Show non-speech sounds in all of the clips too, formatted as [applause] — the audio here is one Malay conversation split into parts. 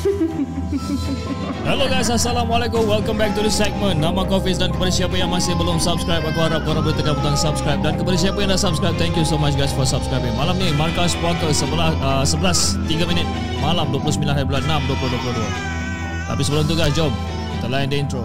[laughs] Hello guys, Assalamualaikum. Welcome back to the segment. Nama aku Hafiz dan kepada siapa yang masih belum subscribe, aku harap korang boleh tekan butang subscribe. Dan kepada siapa yang dah subscribe, thank you so much guys for subscribing. Malam ni, Markas Puaka sebelah, uh, 11, 3 minit. Malam 29 hari bulan 6, 2022. Tapi sebelum tu guys, jom. Kita lain the intro.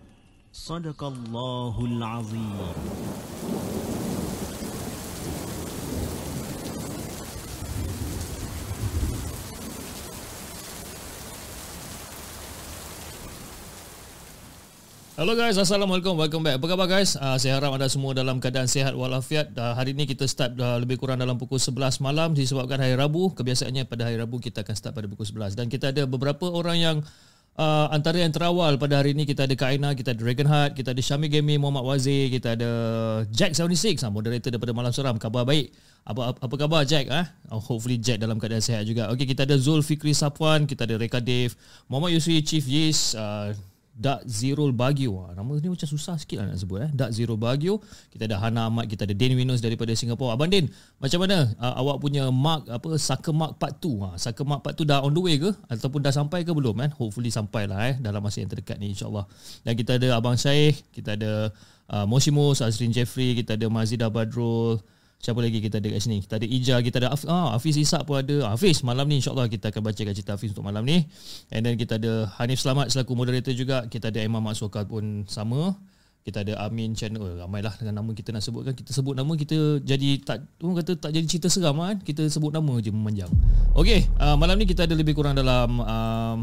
Sadaqallahul Azim. Hello guys, Assalamualaikum, welcome back. Apa khabar guys? Uh, saya harap anda semua dalam keadaan sihat walafiat. Uh, hari ini kita start uh, lebih kurang dalam pukul 11 malam disebabkan hari Rabu. Kebiasaannya pada hari Rabu kita akan start pada pukul 11. Dan kita ada beberapa orang yang antara yang terawal pada hari ini kita ada Kaina, kita ada Dragon Heart, kita ada Syami Gaming, Muhammad Wazir, kita ada Jack 76, uh, moderator daripada Malam Seram. Khabar baik. Apa apa khabar Jack ah? Uh? hopefully Jack dalam keadaan sihat juga. Okey, kita ada Zul Fikri Safwan, kita ada Reka Dave, Muhammad Yusri Chief Yes, uh, Dak Zero Bagio. Ha, nama ni macam susah sikit lah nak sebut eh. Dak Zero Bagio. Kita ada Hana Ahmad, kita ada Din Winus daripada Singapura. Abang Din, macam mana uh, awak punya mark apa Saka Mark Part 2? Ha, Saka Mark Part 2 dah on the way ke ataupun dah sampai ke belum eh? Hopefully sampai lah eh dalam masa yang terdekat ni insya-Allah. Dan kita ada Abang Syekh, kita ada uh, Mosimus, Azrin Jeffrey, kita ada Mazidah Badrul, Siapa lagi kita ada kat sini? Kita ada Ija, kita ada Af- ah, Hafiz Isak pun ada. Hafiz, malam ni insyaAllah kita akan bacakan cerita Hafiz untuk malam ni. And then kita ada Hanif Selamat selaku moderator juga. Kita ada Imam Maksukal pun sama. Kita ada Amin Channel. Oh, ramailah dengan nama kita nak sebutkan. Kita sebut nama kita jadi tak orang kata tak jadi cerita seram kan. Kita sebut nama je memanjang. Okey, uh, malam ni kita ada lebih kurang dalam uh,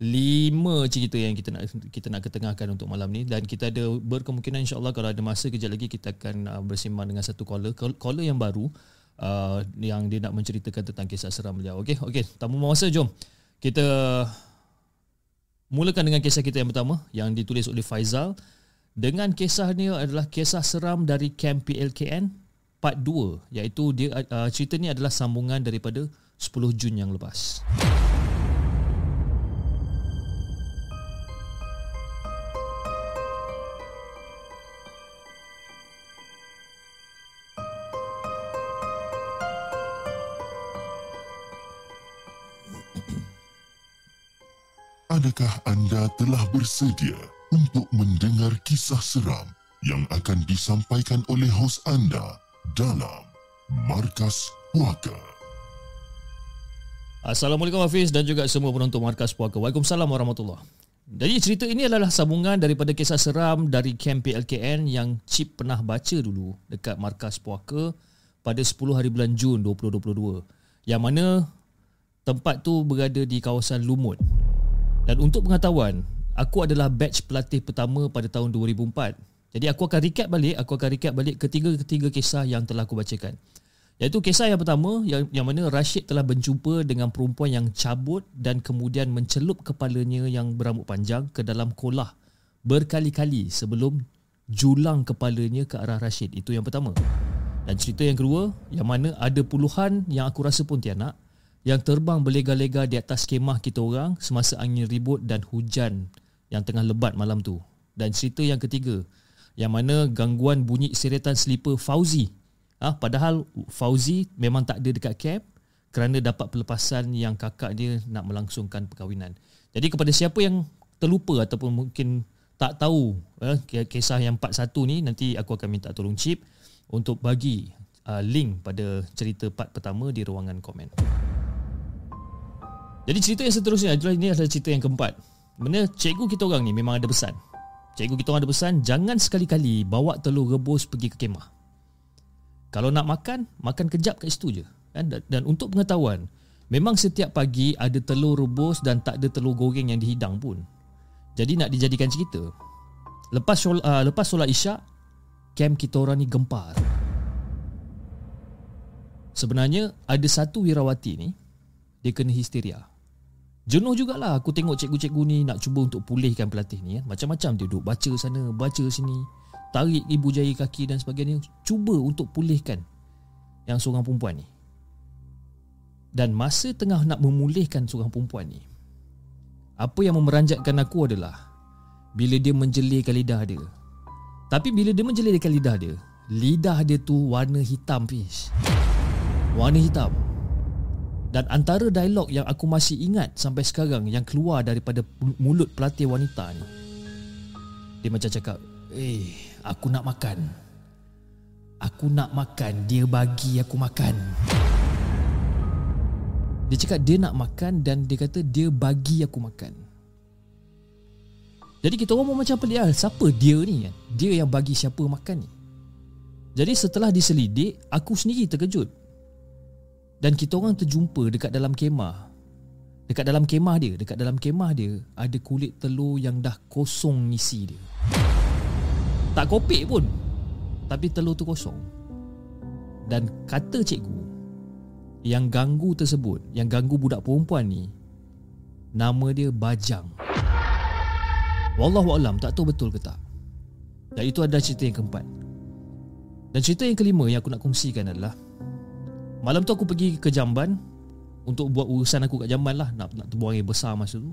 lima cerita yang kita nak kita nak ketengahkan untuk malam ni dan kita ada berkemungkinan insyaallah kalau ada masa kejap lagi kita akan uh, bersembang dengan satu caller caller yang baru uh, yang dia nak menceritakan tentang kisah seram beliau. Okey, okey. Tanpa masa jom kita mulakan dengan kisah kita yang pertama yang ditulis oleh Faizal dengan kisah ni adalah kisah seram dari Camp PLKN part 2 iaitu dia uh, cerita ni adalah sambungan daripada 10 Jun yang lepas. Adakah anda telah bersedia untuk mendengar kisah seram yang akan disampaikan oleh hos anda dalam Markas Puaka? Assalamualaikum Hafiz dan juga semua penonton Markas Puaka. Waalaikumsalam warahmatullahi Jadi cerita ini adalah sambungan daripada kisah seram dari Camp PLKN yang Chip pernah baca dulu dekat Markas Puaka pada 10 hari bulan Jun 2022. Yang mana tempat tu berada di kawasan Lumut. Dan untuk pengetahuan, aku adalah batch pelatih pertama pada tahun 2004. Jadi aku akan recap balik, aku akan recap balik ketiga-ketiga kisah yang telah aku bacakan. Iaitu kisah yang pertama yang yang mana Rashid telah berjumpa dengan perempuan yang cabut dan kemudian mencelup kepalanya yang berambut panjang ke dalam kolah berkali-kali sebelum julang kepalanya ke arah Rashid. Itu yang pertama. Dan cerita yang kedua yang mana ada puluhan yang aku rasa pun tiada yang terbang berlega-lega di atas kemah kita orang semasa angin ribut dan hujan yang tengah lebat malam tu. Dan cerita yang ketiga, yang mana gangguan bunyi seretan slipper Fauzi. Ah, ha, padahal Fauzi memang tak ada dekat camp kerana dapat pelepasan yang kakak dia nak melangsungkan perkahwinan. Jadi kepada siapa yang terlupa ataupun mungkin tak tahu eh, kisah yang part satu ni nanti aku akan minta tolong Chip untuk bagi uh, link pada cerita part pertama di ruangan komen. Jadi cerita yang seterusnya adalah ini adalah cerita yang keempat. Mana cikgu kita orang ni memang ada pesan. Cikgu kita orang ada pesan jangan sekali-kali bawa telur rebus pergi ke kemah. Kalau nak makan, makan kejap kat situ je. Dan, dan untuk pengetahuan, memang setiap pagi ada telur rebus dan tak ada telur goreng yang dihidang pun. Jadi nak dijadikan cerita Lepas sol, uh, lepas solat isyak Kem kita orang ni gempar Sebenarnya ada satu wirawati ni Dia kena histeria Jenuh jugalah aku tengok cikgu-cikgu ni Nak cuba untuk pulihkan pelatih ni ya. Macam-macam dia duduk. Baca sana Baca sini. Tarik ibu jari kaki dan sebagainya. Cuba untuk pulihkan Yang seorang perempuan ni. Dan masa tengah nak memulihkan seorang perempuan ni apa yang memeranjatkan aku adalah Bila dia menjelirkan lidah dia. Tapi bila dia menjelirkan lidah dia Lidah dia tu warna hitam fish. Warna hitam Dan antara dialog yang aku masih ingat Sampai sekarang Yang keluar daripada mulut pelatih wanita ni Dia macam cakap Eh aku nak makan Aku nak makan Dia bagi aku makan dia cakap dia nak makan dan dia kata dia bagi aku makan. Jadi kita orang macam pelik lah. Siapa dia ni? Dia yang bagi siapa makan ni. Jadi setelah diselidik, aku sendiri terkejut. Dan kita orang terjumpa dekat dalam kemah. Dekat dalam kemah dia, dekat dalam kemah dia ada kulit telur yang dah kosong isi dia. Tak kopik pun. Tapi telur tu kosong. Dan kata cikgu, yang ganggu tersebut Yang ganggu budak perempuan ni Nama dia Bajang Wallahualam tak tahu betul ke tak Dan itu adalah cerita yang keempat Dan cerita yang kelima yang aku nak kongsikan adalah Malam tu aku pergi ke Jamban Untuk buat urusan aku kat Jamban lah Nak, nak terbuang air besar masa tu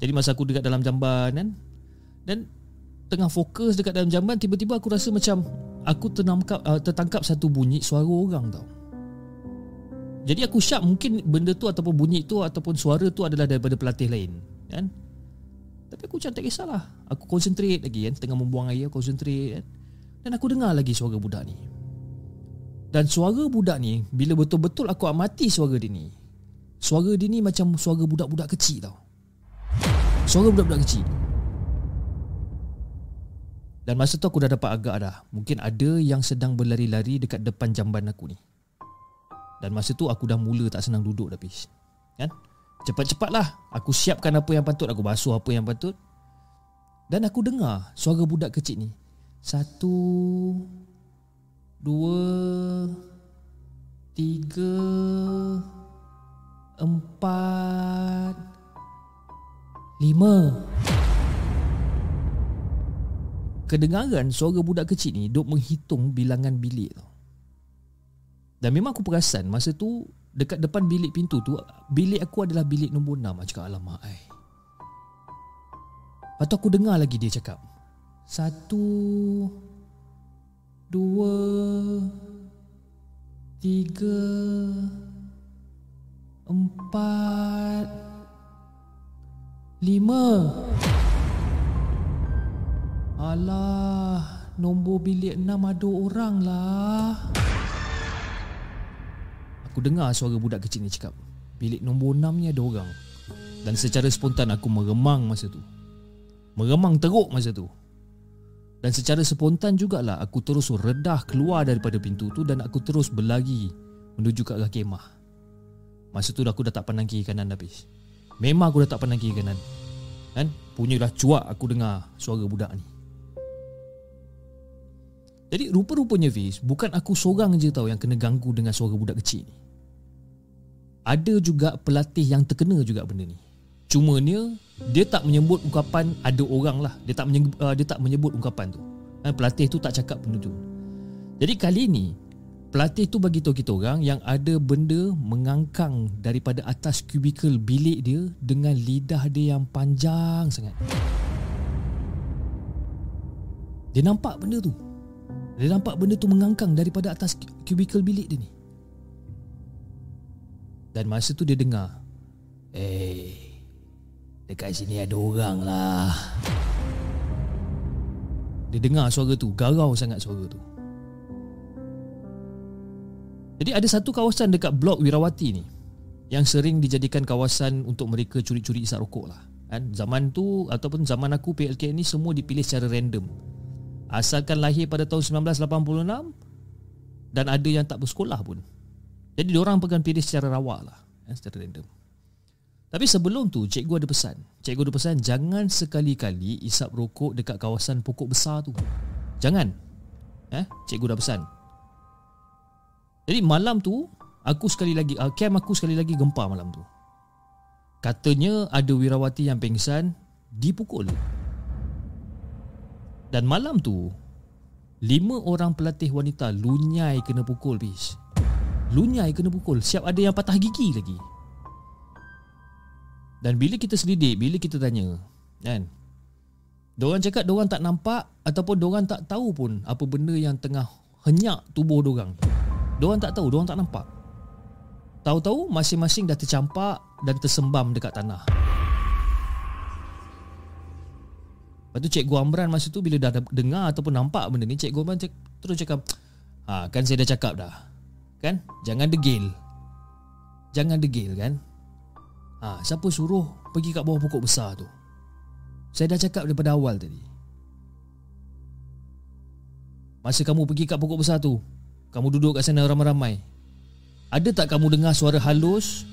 Jadi masa aku dekat dalam Jamban kan Dan tengah fokus dekat dalam Jamban Tiba-tiba aku rasa macam Aku tertangkap, uh, tertangkap satu bunyi suara orang tau jadi aku syak mungkin benda tu ataupun bunyi tu ataupun suara tu adalah daripada pelatih lain kan. Tapi aku macam tak kisahlah. Aku concentrate lagi kan tengah membuang air concentrate kan. Dan aku dengar lagi suara budak ni. Dan suara budak ni bila betul-betul aku amati suara dia ni. Suara dia ni macam suara budak-budak kecil tau. Suara budak-budak kecil. Dan masa tu aku dah dapat agak dah. Mungkin ada yang sedang berlari-lari dekat depan jamban aku ni. Dan masa tu aku dah mula tak senang duduk dah Pis Kan Cepat-cepatlah Aku siapkan apa yang patut Aku basuh apa yang patut Dan aku dengar Suara budak kecil ni Satu Dua Tiga Empat Lima. Kedengaran suara budak kecil ni Duk menghitung bilangan bilik tau. Dan memang aku perasan masa tu dekat depan bilik pintu tu bilik aku adalah bilik nombor 6 aku cakap alamak ai. Lepas tu aku dengar lagi dia cakap Satu Dua Tiga Empat Lima. Alah Nombor bilik enam ada orang lah. Aku dengar suara budak kecil ni cakap Bilik nombor 6 ni ada orang. Dan secara spontan aku meremang masa tu. Meremang teruk masa tu Dan secara spontan jugalah Aku terus redah keluar daripada pintu tu Dan aku terus berlari Menuju ke arah kemah. Masa tu aku dah tak pandang kiri kanan habis Memang aku dah tak pandang kiri kanan. Kan? Punyalah cuak aku dengar suara budak ni. Jadi rupa-rupanya Fiz Bukan aku seorang je tau Yang kena ganggu dengan suara budak kecil ni. Ada juga pelatih yang terkena juga benda ni. Cuma ni dia tak menyebut ungkapan ada orang lah. Dia tak menyebut, uh, dia tak menyebut ungkapan tu. Uh, pelatih tu tak cakap benda tu. Jadi kali ni pelatih tu bagi tahu kita orang yang ada benda mengangkang daripada atas kubikel bilik dia dengan lidah dia yang panjang sangat. Dia nampak benda tu. Dia nampak benda tu mengangkang daripada atas kubikel bilik dia ni. Dan masa tu dia dengar Eh Dekat sini ada orang lah. Dia dengar suara tu Garau sangat suara tu. Jadi ada satu kawasan dekat blok Wirawati ni Yang sering dijadikan kawasan Untuk mereka curi-curi isap rokok lah. Kan? Zaman tu Ataupun zaman aku PLK ni Semua dipilih secara random. Asalkan lahir pada tahun 1986 Dan ada yang tak bersekolah pun. Jadi diorang pegang pilih secara rawak lah kan? Secara random tapi sebelum tu cikgu ada pesan. Cikgu ada pesan jangan sekali-kali isap rokok dekat kawasan pokok besar tu. Jangan. Eh, cikgu dah pesan. Jadi malam tu aku sekali lagi uh, camp aku sekali lagi gempa malam tu. Katanya ada wirawati yang pengsan dipukul. Dan malam tu lima orang pelatih wanita lunyai kena pukul bis. Lunyai kena pukul. Siap ada yang patah gigi lagi. Dan bila kita selidik, bila kita tanya, kan? Diorang cakap diorang tak nampak ataupun diorang tak tahu pun apa benda yang tengah henyak tubuh diorang. Diorang tak tahu, diorang tak nampak. Tahu-tahu masing-masing dah tercampak dan tersembam dekat tanah. Lepas tu Cikgu Amran masa tu bila dah dengar ataupun nampak benda ni, Cikgu Amran terus cakap, ha, kan saya dah cakap dah. Kan? Jangan degil. Jangan degil kan? Ha, siapa suruh pergi kat bawah pokok besar tu? Saya dah cakap daripada awal tadi. Masa kamu pergi kat pokok besar tu, kamu duduk kat sana ramai-ramai. Ada tak kamu dengar suara halus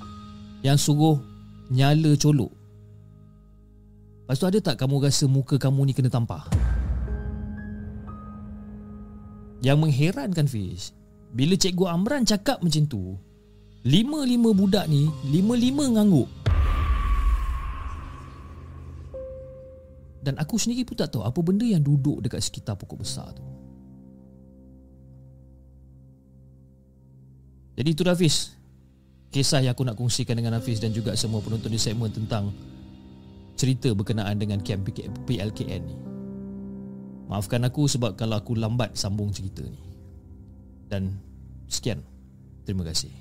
yang suruh nyala colok? Lepas tu ada tak kamu rasa muka kamu ni kena tampar? Yang mengherankan Fiz, bila Cikgu Amran cakap macam tu, lima-lima budak ni, lima-lima ngangguk. Dan aku sendiri pun tak tahu apa benda yang duduk dekat sekitar pokok besar tu. Jadi itu Hafiz. Kisah yang aku nak kongsikan dengan Hafiz dan juga semua penonton di segmen tentang cerita berkenaan dengan camp PLKN ni. Maafkan aku sebab kalau aku lambat sambung cerita ni. Dan sekian. Terima kasih.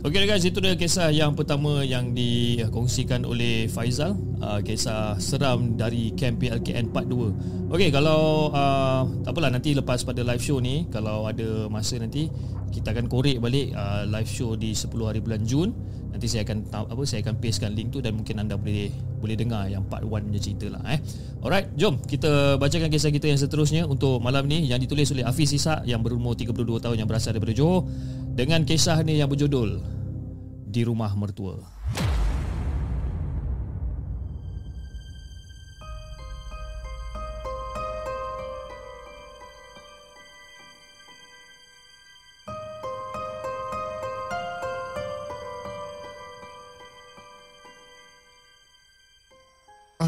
Okey guys, itu dia kisah yang pertama yang dikongsikan oleh Faizal. Uh, Kisah seram dari Camp PLKN Part 2 Okey, kalau uh, tak apalah nanti lepas pada live show ni Kalau ada masa nanti kita akan korek balik uh, live show di 10 hari bulan Jun Nanti saya akan apa saya akan pastekan link tu dan mungkin anda boleh boleh dengar yang part 1 punya cerita lah eh. Alright, jom kita bacakan kisah kita yang seterusnya untuk malam ni yang ditulis oleh Hafiz Isak yang berumur 32 tahun yang berasal daripada Johor dengan kisah ni yang berjudul Di Rumah Mertua.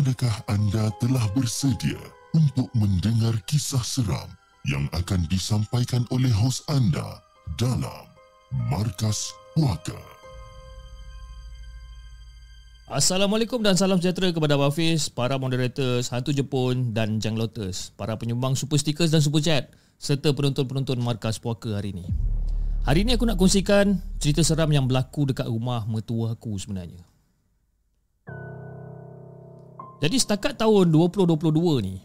Adakah anda telah bersedia untuk mendengar kisah seram yang akan disampaikan oleh hos anda dalam Markas Puaka? Assalamualaikum dan salam sejahtera kepada Abang Hafiz, para moderator Hantu Jepun dan Jang Lotus, para penyumbang super stickers dan super chat serta penonton-penonton Markas Puaka hari ini. Hari ini aku nak kongsikan cerita seram yang berlaku dekat rumah mertua aku sebenarnya. Jadi setakat tahun 2022 ni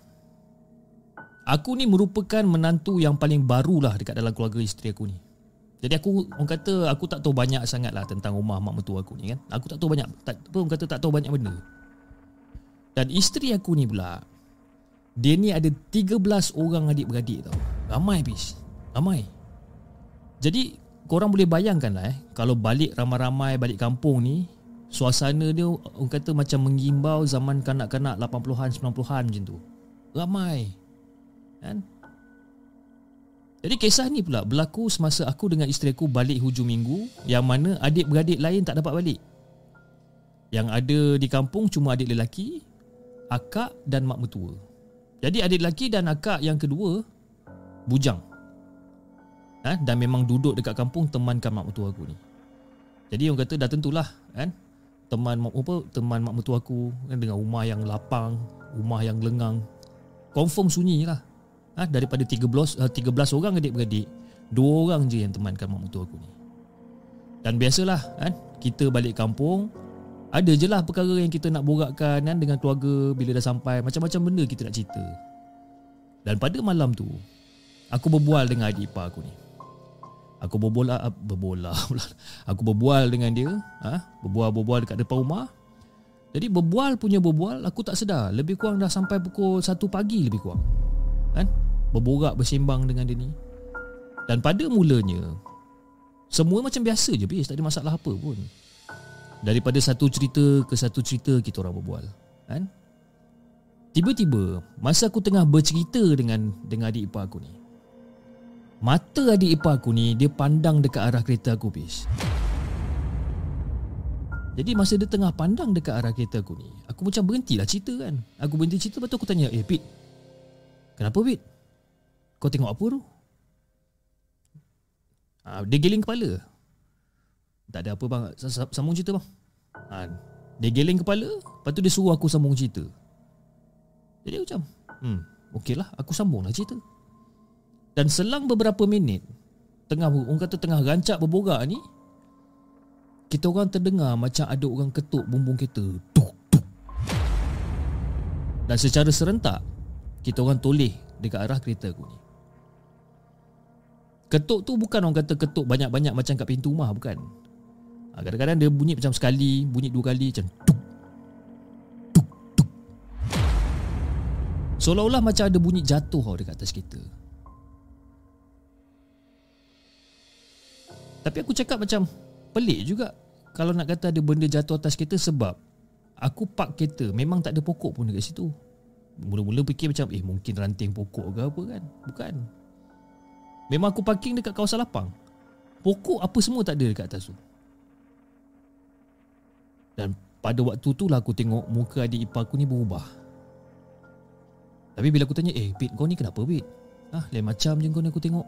Aku ni merupakan menantu yang paling barulah dekat dalam keluarga isteri aku ni. Jadi aku orang kata aku tak tahu banyak sangat lah tentang rumah mak mertua aku ni kan? Aku tak tahu banyak, tak, apa orang kata tak tahu banyak benda. Dan isteri aku ni pula Dia ni ada 13 orang adik-beradik tau. Ramai bis Ramai. Jadi korang boleh bayangkan lah eh Kalau balik ramai-ramai balik kampung ni Suasana dia orang kata macam mengimbau zaman kanak-kanak 80-an 90-an macam tu. Ramai. Kan? Jadi kisah ni pula berlaku semasa aku dengan isteri aku balik hujung minggu yang mana adik-beradik lain tak dapat balik. Yang ada di kampung cuma adik lelaki, akak dan mak mertua. Jadi adik lelaki dan akak yang kedua bujang. ha? Dan memang duduk dekat kampung Temankan mak mertua aku ni Jadi orang kata dah tentulah kan? Teman mak apa Teman mak mertua aku kan? Dengan rumah yang lapang Rumah yang lengang Confirm sunyi lah ha? Daripada 13, uh, 13 orang adik-beradik Dua orang je yang temankan mak mertua aku ni Dan biasalah kan? Kita balik kampung ada je lah perkara yang kita nak borakkan kan, Dengan keluarga bila dah sampai Macam-macam benda kita nak cerita Dan pada malam tu Aku berbual dengan adik ipar aku ni Aku berbola ah, Berbola Aku berbual dengan dia ha? Berbual-berbual dekat depan rumah. Jadi berbual punya berbual Aku tak sedar. Lebih kurang dah sampai pukul 1 pagi lebih kurang. Kan? Berborak bersembang dengan dia ni. Dan pada mulanya Semua macam biasa je bis Tak ada masalah apa pun. Daripada satu cerita ke satu cerita kita orang berbual. Kan? Tiba-tiba Masa aku tengah bercerita dengan Dengan adik ipar aku ni Mata adik ipar aku ni Dia pandang dekat arah kereta aku bis Jadi masa dia tengah pandang dekat arah kereta aku ni Aku macam berhentilah cerita kan. Aku berhenti cerita Lepas tu aku tanya Eh Pit Kenapa Pit? Kau tengok apa tu ha, Dia giling kepala. Tak ada apa bang. Sambung cerita bang. Ha, Dia geleng kepala Lepas tu dia suruh aku sambung cerita. Jadi aku macam Hmm Okey lah Aku sambung lah cerita Dan selang beberapa minit Tengah Orang kata tengah rancak berborak ni Kita orang terdengar Macam ada orang ketuk bumbung kereta Tuk tuk Dan secara serentak Kita orang toleh Dekat arah kereta aku ni Ketuk tu bukan orang kata ketuk banyak-banyak macam kat pintu rumah bukan. Ha, kadang-kadang dia bunyi macam sekali, bunyi dua kali macam tuk. Seolah-olah macam ada bunyi jatuh dekat atas kita. Tapi aku cakap macam pelik juga kalau nak kata ada benda jatuh atas kita sebab aku park kereta memang tak ada pokok pun dekat situ. Mula-mula fikir macam eh mungkin ranting pokok ke apa kan. Bukan. Memang aku parking dekat kawasan lapang. Pokok apa semua tak ada dekat atas tu. Dan pada waktu tu lah aku tengok muka adik ipar aku ni berubah. Tapi bila aku tanya, eh Pit kau ni kenapa Pit? Ah, lain macam je kau ni aku tengok.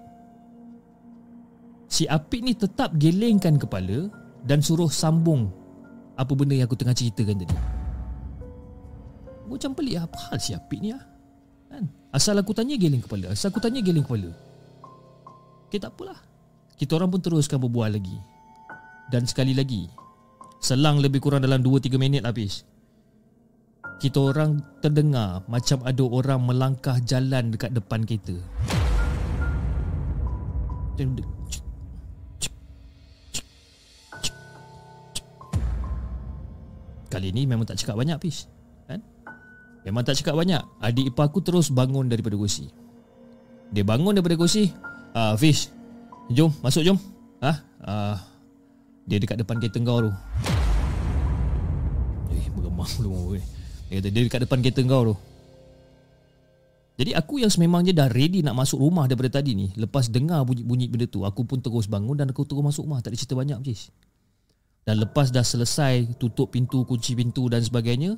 Si Apit ni tetap gelengkan kepala dan suruh sambung apa benda yang aku tengah ceritakan tadi. Aku macam pelik apa hal si Apit ni ah? Kan? Asal aku tanya geleng kepala, asal aku tanya geleng kepala. Okay, tak apalah. Kita orang pun teruskan berbual lagi. Dan sekali lagi, Selang lebih kurang dalam 2-3 minit habis Kita orang terdengar Macam ada orang melangkah jalan dekat depan kita Kali ni memang tak cakap banyak Fish. Kan? Memang tak cakap banyak. Adik ipar aku terus bangun daripada kursi Dia bangun daripada kursi Ah, uh, Fish Jom masuk jom. Ah, uh, dia dekat depan kereta kau tu. Eh bergemah dulu Dia kata dia dekat depan kereta kau tu. Jadi aku yang sememangnya dah ready nak masuk rumah daripada tadi ni Lepas dengar bunyi-bunyi benda tu Aku pun terus bangun dan aku terus masuk rumah. Tak ada cerita banyak Cis Dan lepas dah selesai tutup pintu, kunci pintu dan sebagainya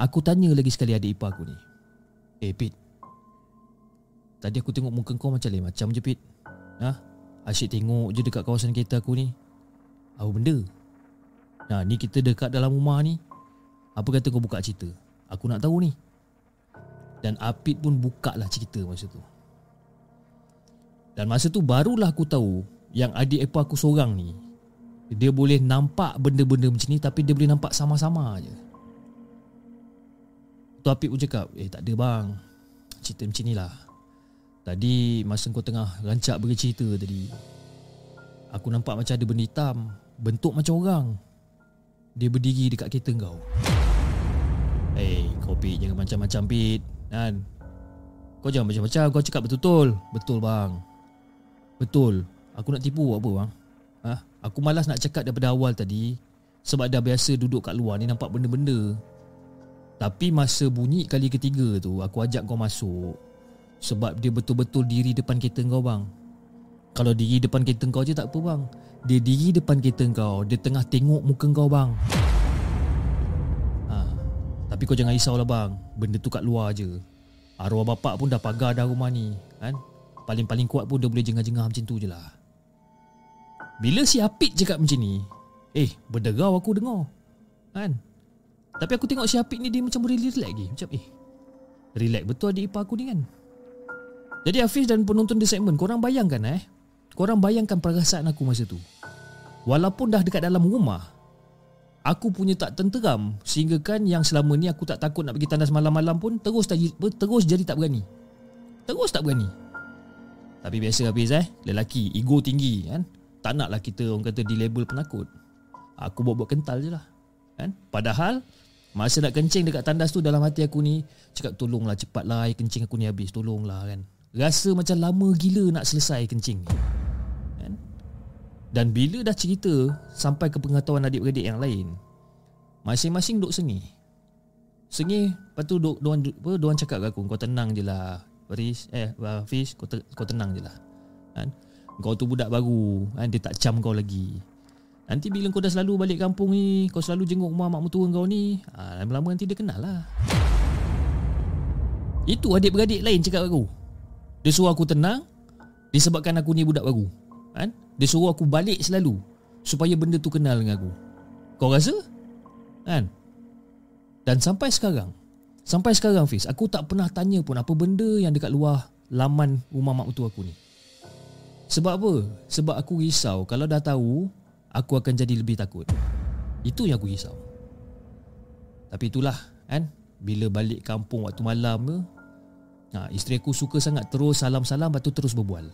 Aku tanya lagi sekali adik ipar aku ni Eh Pit Tadi aku tengok muka kau macam lain macam je Pit Ha? Asyik tengok je dekat kawasan kereta aku ni apa benda? Nah, ni kita dekat dalam rumah ni. Apa kata kau buka cerita? Aku nak tahu ni. Dan Apit pun buka lah cerita masa tu. Dan masa tu barulah aku tahu yang adik ipar aku seorang ni dia boleh nampak benda-benda macam ni tapi dia boleh nampak sama-sama aje. Tu Apit pun cakap, "Eh tak ada bang. Cerita macam ni lah. Tadi masa kau tengah rancak bercerita tadi, aku nampak macam ada benda hitam Bentuk macam orang Dia berdiri dekat kereta kau Eh hey, kau Pit jangan macam-macam Pit kan? Kau jangan macam-macam Kau cakap betul-betul Betul bang Betul Aku nak tipu apa bang ha? Aku malas nak cakap daripada awal tadi Sebab dah biasa duduk kat luar ni Nampak benda-benda. Tapi masa bunyi kali ketiga tu Aku ajak kau masuk Sebab dia betul-betul diri depan kereta kau bang. Kalau diri depan kereta kau je tak apa bang. Dia diri depan kereta kau Dia tengah tengok muka kau bang. Ha, Tapi kau jangan risau lah bang. Benda tu kat luar je. Arwah bapak pun dah pagar dah rumah ni kan? Paling-paling kuat pun dia boleh jengah-jengah macam tu je lah Bila si Apit cakap macam ni Eh berderau aku dengar. Kan? Tapi aku tengok si Apit ni dia macam boleh relax lagi. Macam eh Relax betul adik ipar aku ni kan? Jadi Hafiz dan penonton di segmen Korang bayangkan eh? Korang bayangkan perasaan aku masa tu. Walaupun dah dekat dalam rumah Aku punya tak tenteram Sehingga kan yang selama ni aku tak takut nak pergi tandas malam-malam pun Terus tak, terus jadi tak berani. Terus tak berani. Tapi biasa habis eh? Lelaki ego tinggi kan Tak naklah kita orang kata di label penakut Aku buat-buat kental je lah kan? Padahal Masa nak kencing dekat tandas tu dalam hati aku ni Cakap tolonglah cepatlah air kencing aku ni habis Tolonglah kan Rasa macam lama gila nak selesai kencing ni dan bila dah cerita sampai ke pengetahuan adik-beradik yang lain, masing-masing duk sengih. Sengih, lepas tu duk, diorang, apa, diorang cakap ke aku, kau tenang je lah. Fiz, eh, Fiz, kau, te, kau tenang je lah. Kan? Kau tu budak baru, kan? dia tak cam kau lagi. Nanti bila kau dah selalu balik kampung ni, kau selalu jenguk rumah mak mertua kau ni, ha, lama-lama nanti dia kenal lah. Itu adik-beradik lain cakap aku. Dia suruh aku tenang, disebabkan aku ni budak baru. Kan? Dia suruh aku balik selalu Supaya benda tu kenal dengan aku Kau rasa? Kan? Dan sampai sekarang Sampai sekarang Fiz Aku tak pernah tanya pun Apa benda yang dekat luar Laman rumah mak mertua aku ni Sebab apa? Sebab aku risau. Kalau dah tahu Aku akan jadi lebih takut. Itu yang aku risau. Tapi itulah kan? Bila balik kampung waktu malam ke ha, Isteri aku suka sangat Terus salam-salam Lepas tu terus berbual.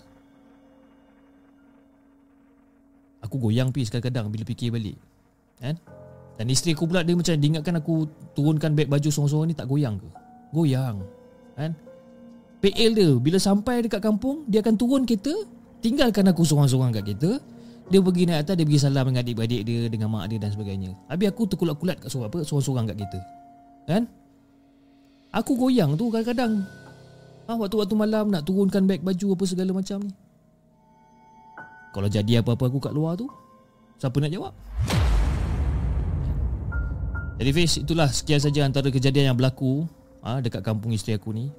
Aku goyang pis kadang-kadang bila fikir balik Kan? Dan isteri aku pula dia macam Dia ingatkan aku Turunkan beg baju sorang-sorang ni tak goyang ke? Goyang Kan? PL dia Bila sampai dekat kampung Dia akan turun kereta Tinggalkan aku sorang-sorang kat kereta Dia pergi naik atas Dia pergi salam dengan adik-adik dia Dengan mak dia dan sebagainya. Habis aku terkulat-kulat kat sorang apa Sorang-sorang kat kereta. Kan? Aku goyang tu kadang-kadang. Ha, Waktu-waktu malam Nak turunkan beg baju Apa segala macam ni. Kalau jadi apa-apa aku kat luar tu Siapa nak jawab? Jadi Fiz itulah sekian saja antara kejadian yang berlaku ha, Dekat kampung isteri aku ni.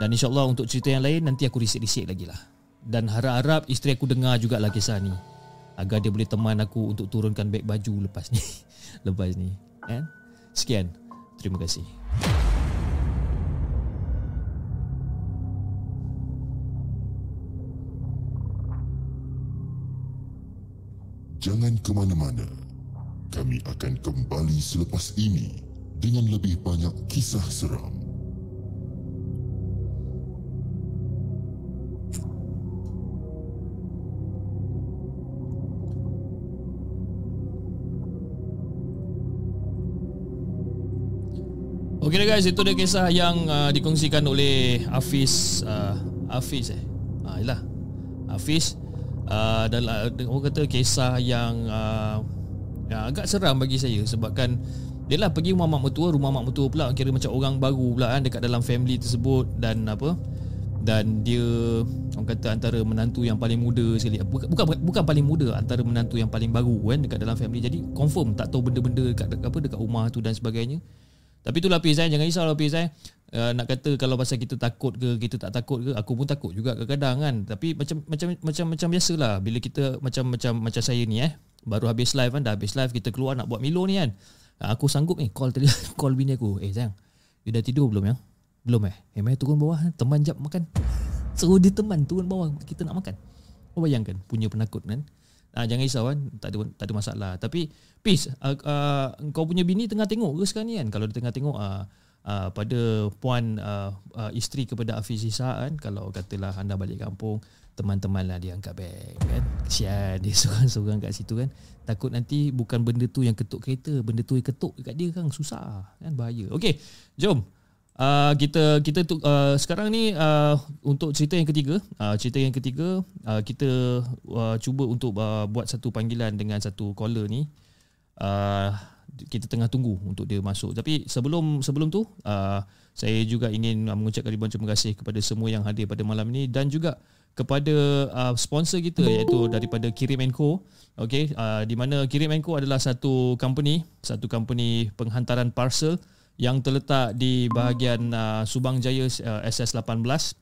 Dan insyaAllah untuk cerita yang lain Nanti aku risik-risik lagi lah Dan harap-harap isteri aku dengar jugalah kisah ni Agar dia boleh teman aku Untuk turunkan beg baju lepas ni [laughs] Lepas ni eh? Sekian Terima kasih Jangan ke mana-mana. Kami akan kembali selepas ini dengan lebih banyak kisah seram. Okey guys, itu dia kisah yang uh, dikongsikan oleh Hafiz uh, Hafiz eh. Ah, yalah. Hafiz uh, dalam orang kata kisah yang uh, yang agak seram bagi saya sebabkan dia lah pergi rumah mak mertua rumah mak mertua pula kira macam orang baru pula kan dekat dalam family tersebut dan apa dan dia orang kata antara menantu yang paling muda sekali bukan bukan bukan paling muda antara menantu yang paling baru kan dekat dalam family jadi confirm tak tahu benda-benda dekat apa dekat rumah tu dan sebagainya tapi itulah Fiz eh. jangan risau lah Fiz eh uh, nak kata kalau pasal kita takut ke kita tak takut ke aku pun takut juga kadang-kadang kan. Tapi macam macam macam macam biasalah bila kita macam macam macam saya ni eh. Baru habis live kan dah habis live kita keluar nak buat Milo ni kan. Uh, aku sanggup ni call tadi [laughs] call bini aku. Eh sayang you dah tidur belum ya? Belum eh? Eh mai turun bawah teman jap makan. Suruh dia teman turun bawah. Kita nak makan. Kau bayangkan punya penakut kan Ah, jangan risau kan? Tak ada tak ada masalah. Tapi peace uh, uh, kau punya bini tengah tengok ke sekarang ni kan? Kalau dia tengah tengok uh, uh, pada puan uh, uh, isteri kepada Hafiz Isa kan? Kalau katalah anda balik kampung teman-teman lah dia angkat beg kan? Kesian dia [laughs] seorang-seorang kat situ kan? Takut nanti bukan benda tu yang ketuk kereta benda tu yang ketuk dekat dia kan? Susah kan? Bahaya. Okey jom Uh, kita kita tu uh, sekarang ni uh, untuk cerita yang ketiga uh, cerita yang ketiga uh, kita uh, cuba untuk uh, buat satu panggilan dengan satu caller ni uh, kita tengah tunggu untuk dia masuk. Tapi sebelum sebelum tu uh, saya juga ingin mengucapkan ribuan terima kasih kepada semua yang hadir pada malam ini dan juga kepada uh, sponsor kita iaitu daripada Kirim Co. Okey, uh, di mana Kirim Co adalah satu company, satu company penghantaran parcel yang terletak di bahagian uh, Subang Jaya uh, SS18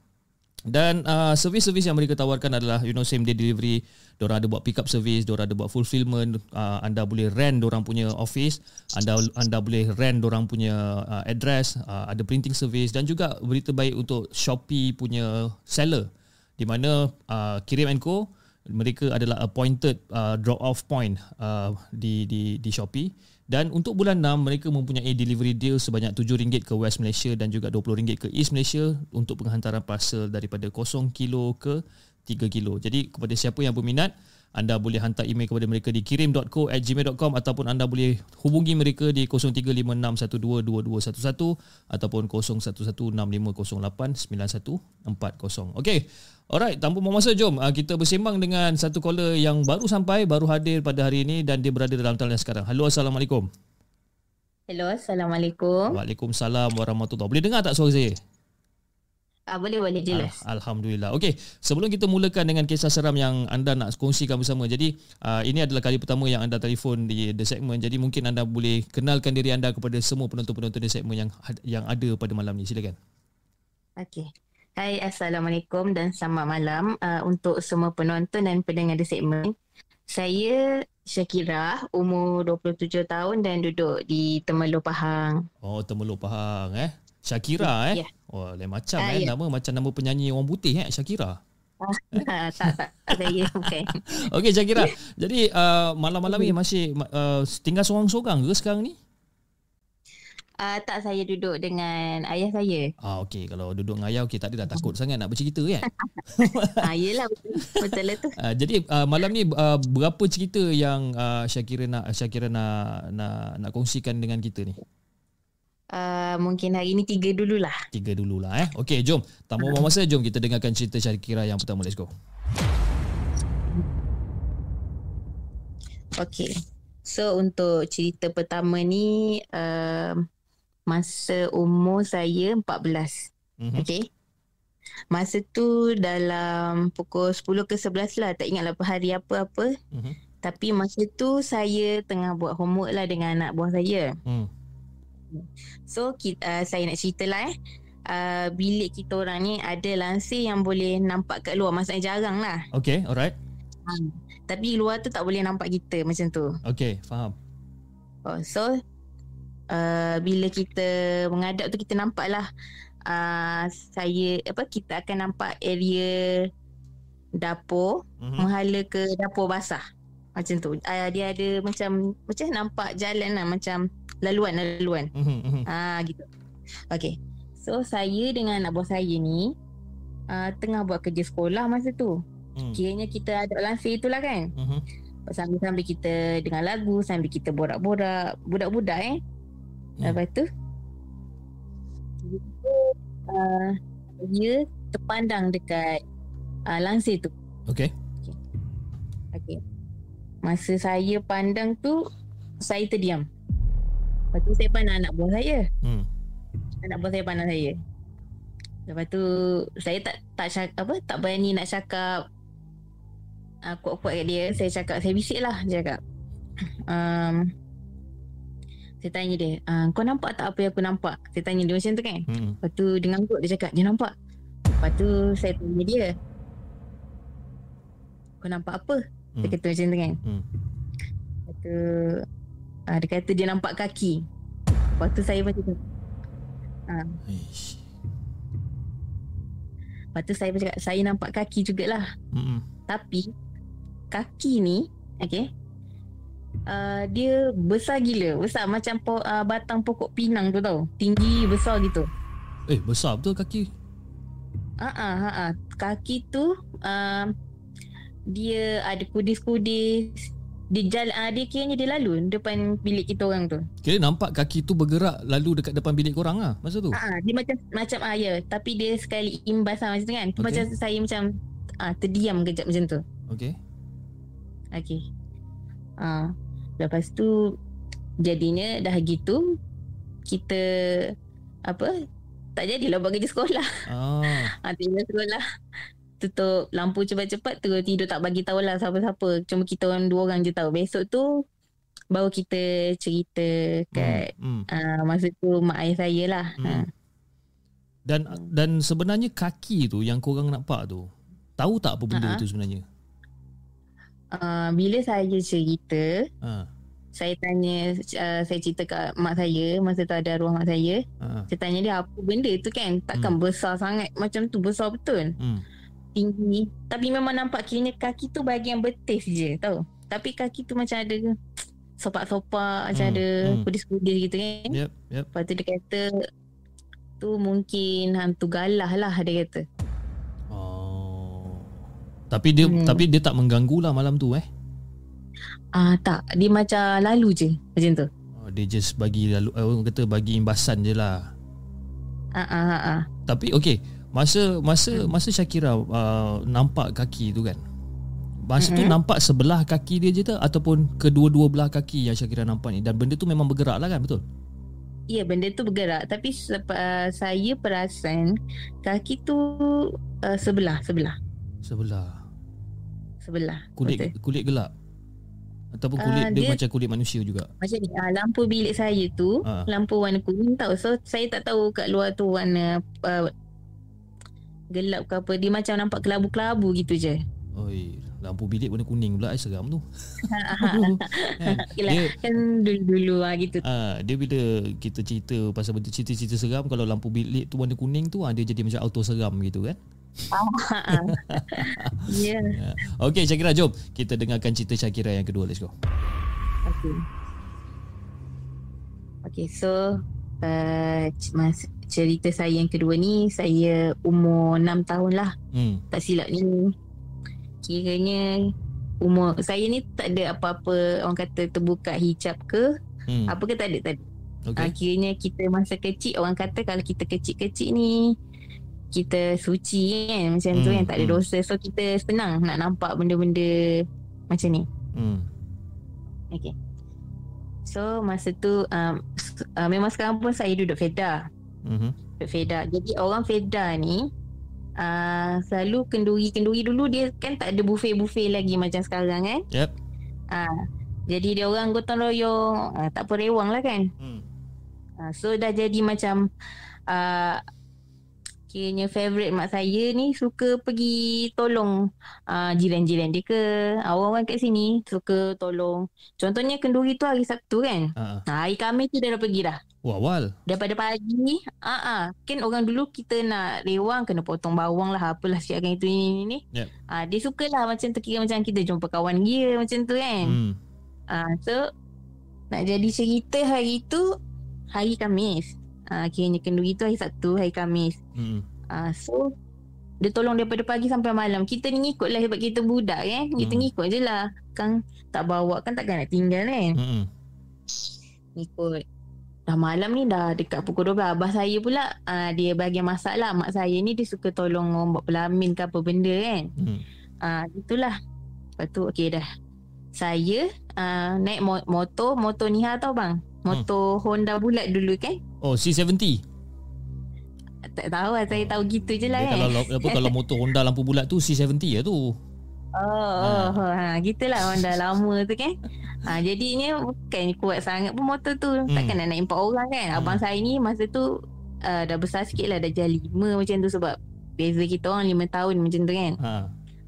Dan uh, servis-servis yang mereka tawarkan adalah you know same day delivery. Diorang ada buat pick up service, diorang ada buat fulfillment. Uh, anda boleh rent diorang punya office, anda anda boleh rent diorang punya uh, address, uh, ada printing service dan juga berita baik untuk Shopee punya seller di mana uh, Kirim Co mereka adalah appointed uh, drop off point uh, di di di Shopee dan untuk bulan 6 mereka mempunyai delivery deal sebanyak RM7 ke West Malaysia dan juga RM20 ke East Malaysia untuk penghantaran parcel daripada 0 kilo ke 3 kilo. Jadi kepada siapa yang berminat, anda boleh hantar email kepada mereka di kirim.co at gmail.com ataupun anda boleh hubungi mereka di 0356122211 ataupun 0116508940. Okey. Alright, tanpa membuang masa jom uh, kita bersembang dengan satu caller yang baru sampai, baru hadir pada hari ini dan dia berada dalam talian sekarang. Halo, Assalamualaikum. Hello, Assalamualaikum. Waalaikumsalam warahmatullahi Boleh dengar tak suara saya? Ah, boleh, boleh, jelas. Ah, Alhamdulillah. Okey, sebelum kita mulakan dengan kisah seram yang anda nak kongsikan bersama. Jadi, uh, ini adalah kali pertama yang anda telefon di The Segment. Jadi, mungkin anda boleh kenalkan diri anda kepada semua penonton-penonton The Segment yang yang ada pada malam ni. Silakan. Okey. Hai, Assalamualaikum dan selamat malam uh, untuk semua penonton dan pendengar di segmen. Saya Syakira, umur 27 tahun dan duduk di Temerloh Pahang. Oh, Temerloh Pahang eh. Syakira eh. Ya. Oh, lain macam Ah, eh. ya. Nama macam nama penyanyi orang putih eh, Syakira. [laughs] Ah, tak, tak, tak, saya bukan. [laughs] Okey, Syakira. Jadi, uh, malam-malam ni masih uh, tinggal seorang-seorang ke sekarang ni? Uh, tak, saya duduk dengan ayah saya. Ah, okey. Kalau duduk ngayau, okey. Tak ada dah takut sangat nak bercerita kan? [laughs] Ah, yelah, betul, betul lah tu. Uh, jadi uh, malam ni uh, berapa cerita yang uh, Syakira nak Syakira nak nak nak kongsikan dengan kita ni? Uh, mungkin hari ni tiga dululah. Tiga dululah eh. Okey, jom. Tanpa buang masa, jom kita dengarkan cerita Syakira yang pertama. Let's go. Okay. So untuk cerita pertama ni uh, masa umur saya 14. Mhm. Okay. Masa tu dalam pukul 10 ke 11 lah. Tak ingat lah hari apa-apa. Mhm. Tapi masa tu saya tengah buat homework lah dengan anak buah saya. Hmm. So kita, uh, saya nak cerita lah eh. Uh, bilik kita orang ni ada lansir yang boleh nampak kat luar. Maksudnya jarang lah. Okey, alright. Tapi luar tu tak boleh nampak kita macam tu. Okey, faham. Oh, so uh, bila kita mengadap tu kita nampak lah uh, saya apa kita akan nampak area dapur Mhm. menghala ke dapur basah. Macam tu. Uh, dia ada macam macam nampak jalan lah macam laluan laluan. Mhm, mhm. Ah gitu. Okay. So saya dengan anak buah saya ni uh, tengah buat kerja sekolah masa tu. Hmm. Kiranya kita ada lansir itulah kan. Mhm. Sambil-sambil kita dengar lagu, sambil kita borak-borak, budak-budak eh. Hmm. Lepas tu uh, dia terpandang dekat uh, lansir tu. Okey. Okey. Masa saya pandang tu saya terdiam. Lepas tu saya pandang anak buah saya. Hmm. Anak buah saya pandang saya. Lepas tu saya tak tak syak, apa tak berani nak cakap uh, kuat-kuat kat dia. Saya cakap saya bisik lah dia cakap. Um, saya tanya dia, uh, kau nampak tak apa yang aku nampak? Saya tanya dia macam tu kan. Hmm. Lepas tu dengan kot dia cakap, dia nampak. Lepas tu saya tanya dia, kau nampak apa? Dia Hmm. kata macam tu kan. Hmm. Lepas tu uh, dia kata dia nampak kaki. Lepas tu saya macam tu. Lepas tu saya cakap, saya nampak kaki jugalah. Mhm. Tapi kaki ni, okay, uh, dia besar gila. Besar macam po, uh, batang pokok pinang tu tau. Tinggi, besar gitu. Eh, besar betul kaki. Ah ah ah ah. Kaki tu uh, dia ada kudis-kudis. Dia jalan uh, dia kiranya dia lalu depan bilik kita orang tu. Kira nampak kaki tu bergerak lalu dekat depan bilik korang lah masa tu. Ah ah, dia macam macam ah ya, tapi dia sekali imbas lah macam tu kan. Okey. Macam saya macam ah terdiam kejap macam tu. Okey. Okey. Ah lepas tu jadinya dah gitu kita apa tak jadilah buat kerja sekolah. Ah. Ha, tinggal sekolah. Tutup lampu cepat-cepat terus tidur tak bagi tahu lah siapa-siapa. Cuma kita orang dua orang je tahu. Besok tu baru kita cerita kat Hmm. uh, masa tu mak ayah saya lah. Hmm. Ha. Dan dan sebenarnya kaki tu yang korang nampak tu, tahu tak apa benda Ha-ha. tu sebenarnya? Uh, bila saya cerita, Ha. saya tanya, uh, saya cerita kat mak saya, masa tu ada arwah mak saya. Ha. Saya tanya dia apa benda tu kan? Takkan Hmm. besar sangat macam tu, besar betul. Hmm. Tinggi. Tapi memang nampak kiranya kaki tu bahagian betis je tau. Tapi kaki tu macam ada sopak-sopak, macam Hmm, ada hmm. kudis-kudis gitu kan. Yep, yep. Lepas tu dia kata tu mungkin hantu galah lah dia kata. Oh. Tapi dia Hmm. tapi dia tak mengganggu lah malam tu eh. Ah tak, dia macam lalu je macam tu. Oh, dia just bagi lalu eh, orang kata bagi imbasan je lah. Ah ah ah. ah. Tapi okey, masa masa masa Syakira uh, nampak kaki tu kan. Masa tu Mm-mm. nampak sebelah kaki dia je tak ataupun kedua-dua belah kaki yang Syakira nampak ni dan benda tu memang bergerak lah kan betul? Ya benda tu bergerak tapi uh, saya perasan kaki tu uh, sebelah sebelah Sebelah. sebelah. Kulit Betul. kulit gelap. Ataupun Ah, kulit dia, dia- macam kulit manusia juga. Macam ni uh, lampu bilik saya tu Ah. lampu warna kuning tau. So saya tak tahu kat luar tu warna uh, gelap ke apa. Dia macam nampak kelabu-kelabu gitu je. Oi, lampu bilik warna kuning pula eh, seram tu. Ha, [laughs] kan? Dia kan dulu-dulu lah gitu. Ah, dia bila kita cerita pasal benda cerita-cerita seram kalau lampu bilik tu warna kuning tu ah, dia jadi macam auto seram gitu kan. [laughs] Ya. Ya. Okey Syakira jom kita dengarkan cerita Syakira yang kedua let's go. Okay. Okay, so uh, c- mas, cerita saya yang kedua ni saya umur 6 tahun lah. Hmm. Tak silap ni. Kiranya umur saya ni tak ada apa-apa orang kata terbuka hijab ke Hmm. apa ke tak ada tak ada. Okey. Okay. kiranya kita masa kecil orang kata kalau kita kecil-kecil ni kita suci kan macam tu Hmm, kan tak ada hmm. dosa so kita senang nak nampak benda-benda macam ni. Hmm. Okay. So masa tu um, uh, memang sekarang pun saya duduk Feda. Mhm. Duduk Feda. Jadi orang Feda ni uh, selalu kenduri-kenduri dulu dia kan tak ada buffet-buffet lagi macam sekarang kan. Yep. Uh, jadi dia orang gotong royong uh, tak apa rewang lah kan. Hmm. Uh, so dah jadi macam uh, kiranya favourite mak saya ni suka pergi tolong uh, jiran-jiran dia ke uh, orang-orang kat sini suka tolong contohnya kenduri tu hari Sabtu kan. Ha, hari Khamis tu dah dah pergi dah. Awal. Daripada pagi, ah ah, kan orang dulu kita nak rewang kena potong bawang lah apalah siapkan itu ni ni ni. Yep. Ah dia sukalah macam tu kira macam kita jumpa kawan dia macam tu kan. Hmm. Ah so nak jadi cerita hari tu hari Khamis. Ah kiranya kenduri tu hari Sabtu, hari Khamis. Hmm. Ah so dia tolong daripada pagi sampai malam. Kita ni ngikut lah sebab kita budak kan. Kita Hmm. ngikut je lah. Kan tak bawa kan takkan nak tinggal kan. Hmm. ikut dah malam ni dah dekat pukul 12 abah saya pula uh, dia bahagian masak lah mak saya ni dia suka tolong orang buat pelamin ke apa benda kan. Hmm. uh, itulah. Lepas tu okey dah. Saya uh, naik mo- motor motor Niha tau bang. Motor Honda bulat dulu kan. Oh, C70. tak tahu lah saya tahu gitu je lah Dia kan. kalau apa kalau motor Honda lampu bulat tu C70 lah tu. Oh, oh, oh ha, gitulah Honda lama tu kan. [laughs] Ha, jadinya bukan kuat sangat pun motor tu. Hmm. Takkan nak naik empat orang kan. Hmm. Abang saya ni masa tu uh, dah besar sikit lah. Dah jadi lima macam tu sebab beza kita orang lima tahun macam tu kan. Ha.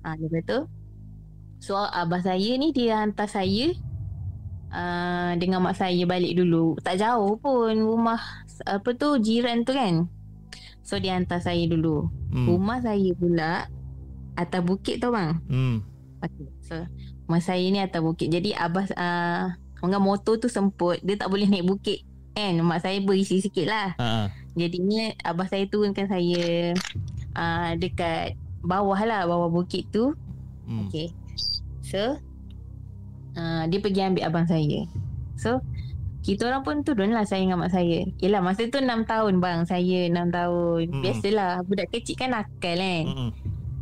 Ha, lepas tu. So abah saya ni dia hantar saya uh, dengan mak saya balik dulu. Tak jauh pun rumah apa tu jiran tu kan. So dia hantar saya dulu. Hmm. Rumah saya pula atas bukit tau bang. Hmm. Okay. So rumah saya ni atas bukit. Jadi abah uh, orang motor tu semput. Dia tak boleh naik bukit. Kan mak saya berisi sikit lah. Ha. Jadinya abah saya turunkan saya uh, dekat bawah lah bawah bukit tu. Hmm. Okay. So uh, dia pergi ambil abang saya. So kita orang pun turun lah saya dengan mak saya. Yelah masa tu 6 tahun bang. Saya 6 tahun. Hmm. Biasalah budak kecil kan nakal kan. Hmm.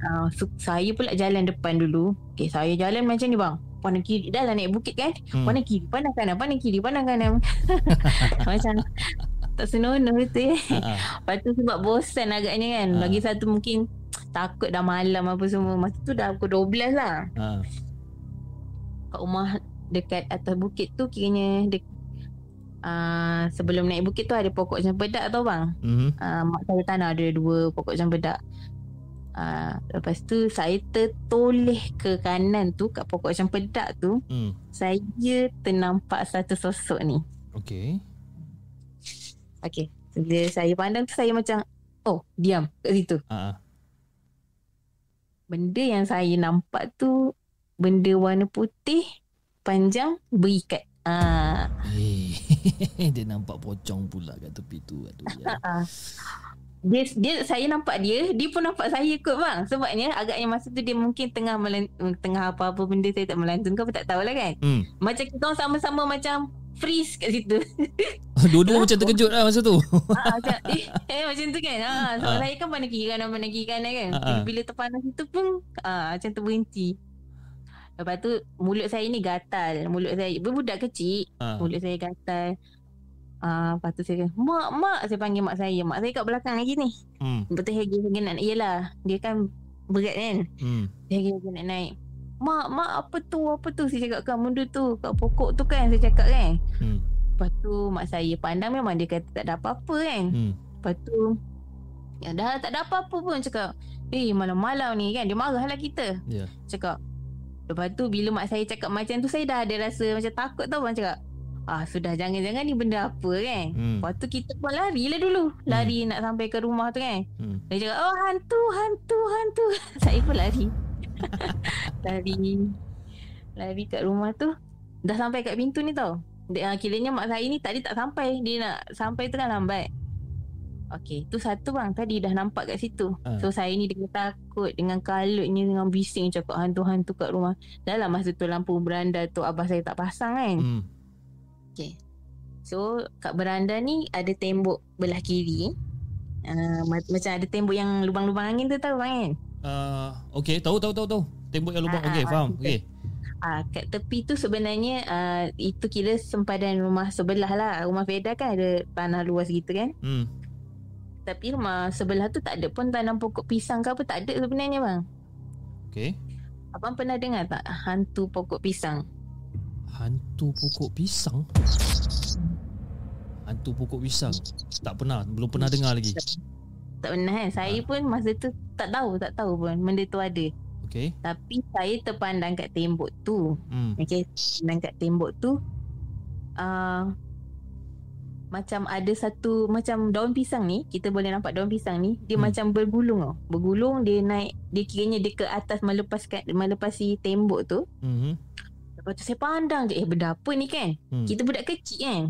Uh, so, saya pula jalan depan dulu. Okay, saya jalan macam ni bang. Pandang kiri. Dah lah naik bukit kan. Hmm. Pandang kiri, pandang kanan, pandang kiri, pandang kanan. [laughs] macam tak senonoh betul. Ha. Lepas tu sebab bosan agaknya kan. Ha. Lagi satu mungkin takut dah malam apa semua. Masa tu dah pukul 12 lah. Ha. Kat rumah dekat atas bukit tu kiranya de- uh, sebelum naik bukit tu ada pokok cempedak tau bang. Mhm. Uh, mak saya tanah ada dua pokok cempedak. Uh, lepas tu saya tertoleh ke kanan tu kat pokok cempedak tu Hmm. saya ternampak satu sosok ni. Okey. Okey. Bila saya pandang tu saya macam oh diam kat situ. Ah. Benda yang saya nampak tu benda warna putih panjang berikat. Ah, Eh, [laughs] dia nampak pocong pula kat tepi tu. Aduh, ya. Dia, dia saya nampak dia, dia pun nampak saya kot bang. Sebabnya agaknya masa tu dia mungkin tengah melan, tengah apa-apa benda saya tak melantun ke apa tak tahulah kan. Hmm. Macam kita orang sama-sama macam freeze kat situ. [laughs] Dua-dua macam terkejut lah masa tu. [laughs] ah, macam, [laughs] eh, eh, macam tu kan. Ah, sebab Ah. saya kan pandang kiri kanan, pandang kiri kanan kan. Ah. Bila, terpanas itu pun ah, macam tu berhenti. Lepas tu mulut saya ni gatal. Mulut saya, budak kecil. Ah. Mulut saya gatal. Ah, lepas tu saya kata, mak, mak. Saya panggil mak saya. Mak saya kat belakang lagi ni. Hmm. Betul saya lagi nak, yelah. Dia kan berat kan. Hmm. Dia lagi nak naik. Mak, mak apa tu, apa tu. Saya cakap kan benda tu. Kat pokok tu kan. Saya cakap kan. Hmm. Lepas tu mak saya pandang memang dia kata tak ada apa-apa kan. Hmm. Lepas tu Ya dah tak ada apa-apa pun cakap Eh malam-malam ni kan Dia marah lah kita Ya. Cakap Lepas tu bila mak saya cakap macam tu Saya dah ada rasa macam takut tau Bang cakap Ah sudah. Jangan-jangan ni benda apa kan? Hmm. Lepas tu kita pun lari lah dulu. Lari nak sampai ke rumah tu kan? Hmm. Dia cakap oh hantu hantu hantu. [laughs] Saya pun lari. [laughs] Lari. Lari kat rumah tu. Dah sampai kat pintu ni tau. Dia, ah, Kiranya mak saya ni tadi tak sampai. Dia nak sampai tu kan lambat. Okay tu satu bang. Tadi dah nampak kat situ. Ah. So saya ni dengan takut Dengan kalutnya Dengan bising cakap hantu-hantu kat rumah. Dalam masa tu lampu beranda tu Abah saya tak pasang kan? Hmm. So kat beranda ni ada tembok belah kiri. Uh, macam ada tembok yang lubang-lubang angin tu tahu kan? Uh, okay, tahu tahu tahu tahu. Tembok yang lubang. Ah, Okay, ah, faham. Okay. Ah kat tepi tu sebenarnya uh, itu kira sempadan rumah sebelah lah. Rumah Feda kan ada tanah luas gitu kan. Hmm. Tapi rumah sebelah tu tak ada pun tanam pokok pisang ke apa tak ada sebenarnya bang. Okay. Abang pernah dengar tak hantu pokok pisang? Hantu pokok pisang. Hantu pokok pisang. Tak pernah, belum pernah dengar lagi. Tak pernah kan? Saya Ah. pun masa tu tak tahu, tak tahu pun benda tu ada. Okay. Tapi saya terpandang kat tembok tu. Hmm. Okay, dan kat tembok tu uh, macam ada satu macam daun pisang ni, kita boleh nampak daun pisang ni, dia Hmm. hmm. macam bergulung tau. Bergulung dia naik, dia kiranya dia ke atas melepaskan melepasi tembok tu. Hmm. Lepas tu saya pandang je, eh benda apa ni kan? Hmm. Kita budak kecil kan.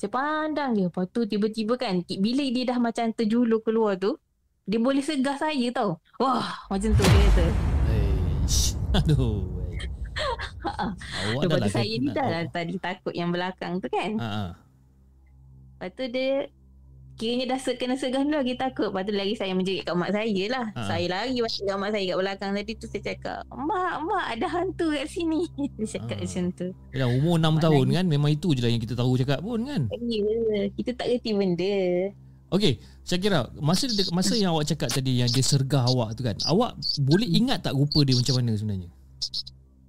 Saya pandang je. Lepas tu tiba-tiba kan, bila dia dah macam terjulur keluar tu, dia boleh segah saya tau. Wah, macam tu dia kata. Eish. [laughs] Aduh. Awak Lepas tu saya ni dah lah tadi takut yang belakang tu kan. Ha ah. Lepas tu dia Kiranya dah kena segah dulu lagi takut Lepas tu lagi saya menjerit kat mak saya lah Ha. Saya lari balik kat mak saya kat belakang tadi tu Saya cakap Mak, mak ada hantu kat sini [laughs] Dia cakap Ha. macam tu Ya, umur 6 tahun kan memang itu je lah yang kita tahu cakap pun kan. Ya, kita tak reti benda Okey, saya kira masa masa yang awak cakap tadi yang dia sergah awak tu kan. Awak boleh ingat tak rupa dia macam mana sebenarnya?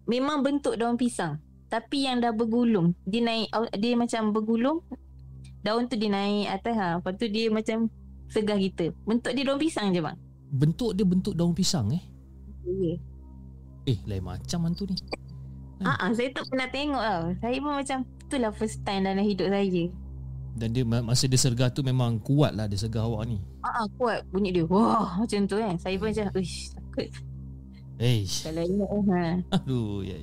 Memang bentuk daun pisang Tapi yang dah bergulung Dia naik Dia macam bergulung Daun tu dia naik atas ha. Lepas tu dia macam Segah kita Bentuk dia daun pisang je bang Bentuk dia bentuk daun pisang eh. Ya Eh, lain macam hantu ni. Ah, ah, saya tak pernah tengok tau. Saya pun macam itulah first time dalam hidup saya. Dan dia masa dia sergah tu memang kuat lah dia sergah awak ni. Ah, ah kuat bunyi dia. Wah, macam tu kan. Saya pun macam, uish, takut. Eish. Kalau ingat eh, ha. Aduh, ya.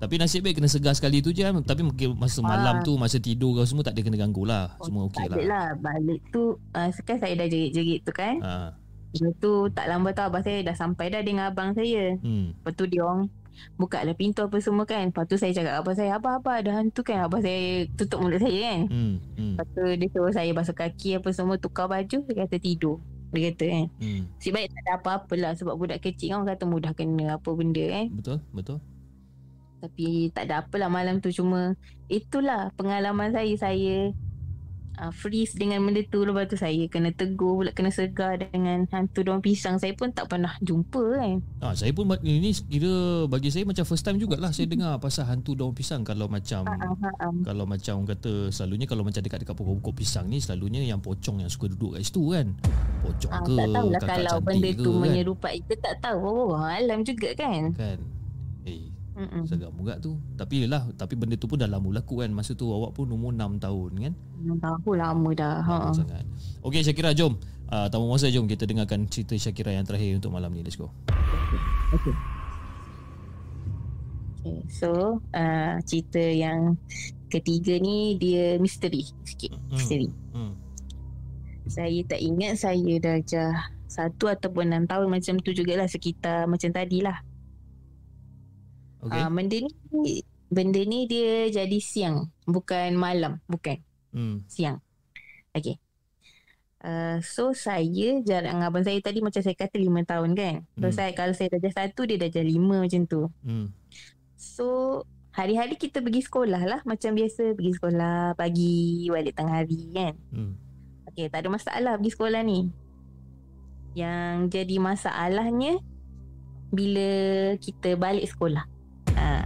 Tapi nasib baik kena segar sekali tu je kan. Tapi mungkin masa malam Ah. tu, masa tidur kau semua tak ada kena ganggu lah. Semua okey tak lah. ada lah. Balik tu, uh, sekarang saya dah jerit-jerit tu kan. Ha. Lepas tu tak lama tu abang saya dah sampai dah dengan abang saya. Hmm. Lepas tu dia orang buka lah pintu apa semua kan. Lepas tu saya cakap abang saya, apa-apa ada hantu kan. Abang saya tutup mulut saya kan. Hmm. Hmm. Lepas tu dia suruh saya basuh kaki apa semua, tukar baju. Dia kata tidur. Dia kata kan. Hmm. Si baik tak ada apa-apa lah sebab budak kecil kan orang kata mudah kena apa benda kan. Betul? Betul? Tapi tak ada apalah malam tu. Cuma itulah pengalaman saya. Saya uh, freeze dengan benda tu. Lepas tu saya kena tegur pula kena segar dengan hantu daun pisang. Saya pun tak pernah jumpa kan. Ah, saya pun ini kira bagi saya macam first time jugalah saya dengar pasal hantu daun pisang. Kalau macam Ah, ah, ah. kalau macam kata selalunya kalau macam dekat-dekat pokok-pokok pisang ni selalunya yang pocong yang suka duduk kat situ kan. Pocong Ah, ke tak tahulah kakak kalau cantik benda ke tu kan. menyerupai. Kita tak tahu. Oh, alam juga kan. Kan. Mm-mm. seram juga tu. Tapi yelah, tapi benda tu pun dah lama berlaku kan. Masa tu awak pun umur 6 tahun kan. tahu lama dah ha. Lama sangat. Okey Syakira jom. Uh, tamu masa jom kita dengarkan cerita Syakira yang terakhir untuk malam ni. Let's go. Okay. Okay, so uh, cerita yang ketiga ni dia misteri sikit. Hmm. Misteri. Hmm. Saya tak ingat saya darjah satu ataupun enam tahun macam tu jugalah sekitar macam tadilah. Okey. Okay. Uh, benda ni benda ni dia jadi siang bukan malam bukan hmm. siang. Okay. Uh, so saya jarak dengan abang saya tadi macam saya kata lima tahun kan. So Hmm. saya kalau saya darjah satu dia darjah lima macam tu. Hmm. So hari-hari kita pergi sekolah lah macam biasa pergi sekolah pagi balik tengah hari kan. Hmm. Okey tak ada masalah pergi sekolah ni. Yang jadi masalahnya bila kita balik sekolah.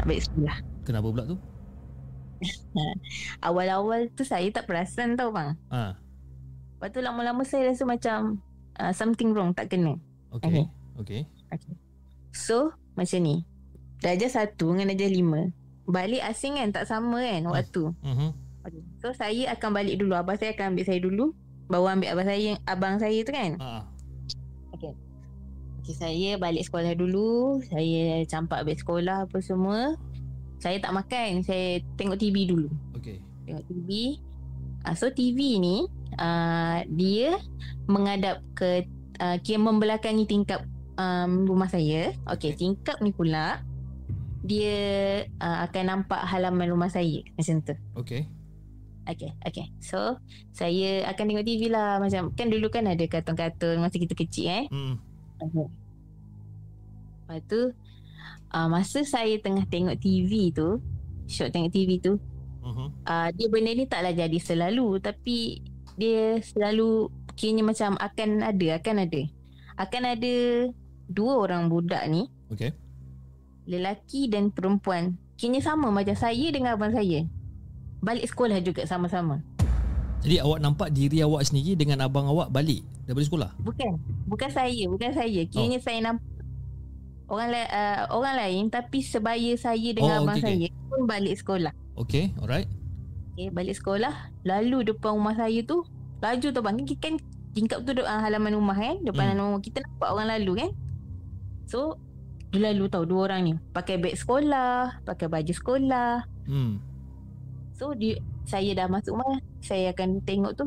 Ha, balik sekolah. Kenapa pula tu? [laughs] Awal-awal tu saya tak perasan tau bang. Ah, Lepas tu lama-lama saya rasa macam uh, something wrong tak kena. okey. Okey. So macam ni. Darjah satu dengan darjah lima. Balik asing kan tak sama kan waktu. Mhm. Okay. So saya akan balik dulu. Abang saya akan ambil saya dulu. Baru ambil abang saya abang saya tu kan. Ah. Okay, saya balik sekolah dulu. Saya campak beg sekolah apa semua. Saya tak makan. Saya tengok TV dulu. Okey. Tengok TV. Uh, so TV ni uh, dia menghadap ke uh, kira membelakangi tingkap um, rumah saya. Okey, Okey. tingkap ni pula dia uh, akan nampak halaman rumah saya macam tu. Okey. Okay, okay. So, saya akan tengok TV lah. Macam, kan dulu kan ada kartun-kartun masa kita kecil eh. Hmm. Okay. Lepas tu, uh, masa saya tengah tengok TV tu, shot tengok TV tu, Mhm. uh, dia benda ni taklah jadi selalu. Tapi, dia selalu, kiranya macam akan ada, akan ada. Akan ada dua orang budak ni, Okey. lelaki dan perempuan. Kiranya sama macam saya dengan abang saya. Balik sekolah juga sama-sama. Jadi awak nampak diri awak sendiri dengan abang awak balik daripada sekolah? Bukan. Bukan saya. Bukan saya. Kiranya oh. saya nampak orang la- uh, orang lain tapi sebaya saya dengan Oh, abang okey, saya pun balik sekolah. Okey, alright. Okay, balik sekolah. Lalu depan rumah saya tu, laju tu bang. Kan, tingkap tu uh, halaman rumah kan. Depan hmm. rumah kita nampak orang lalu kan. So, dia lalu tau dua orang ni. Pakai beg sekolah, pakai baju sekolah. Hmm. So, dia, saya dah masuk rumah. Saya akan tengok tu.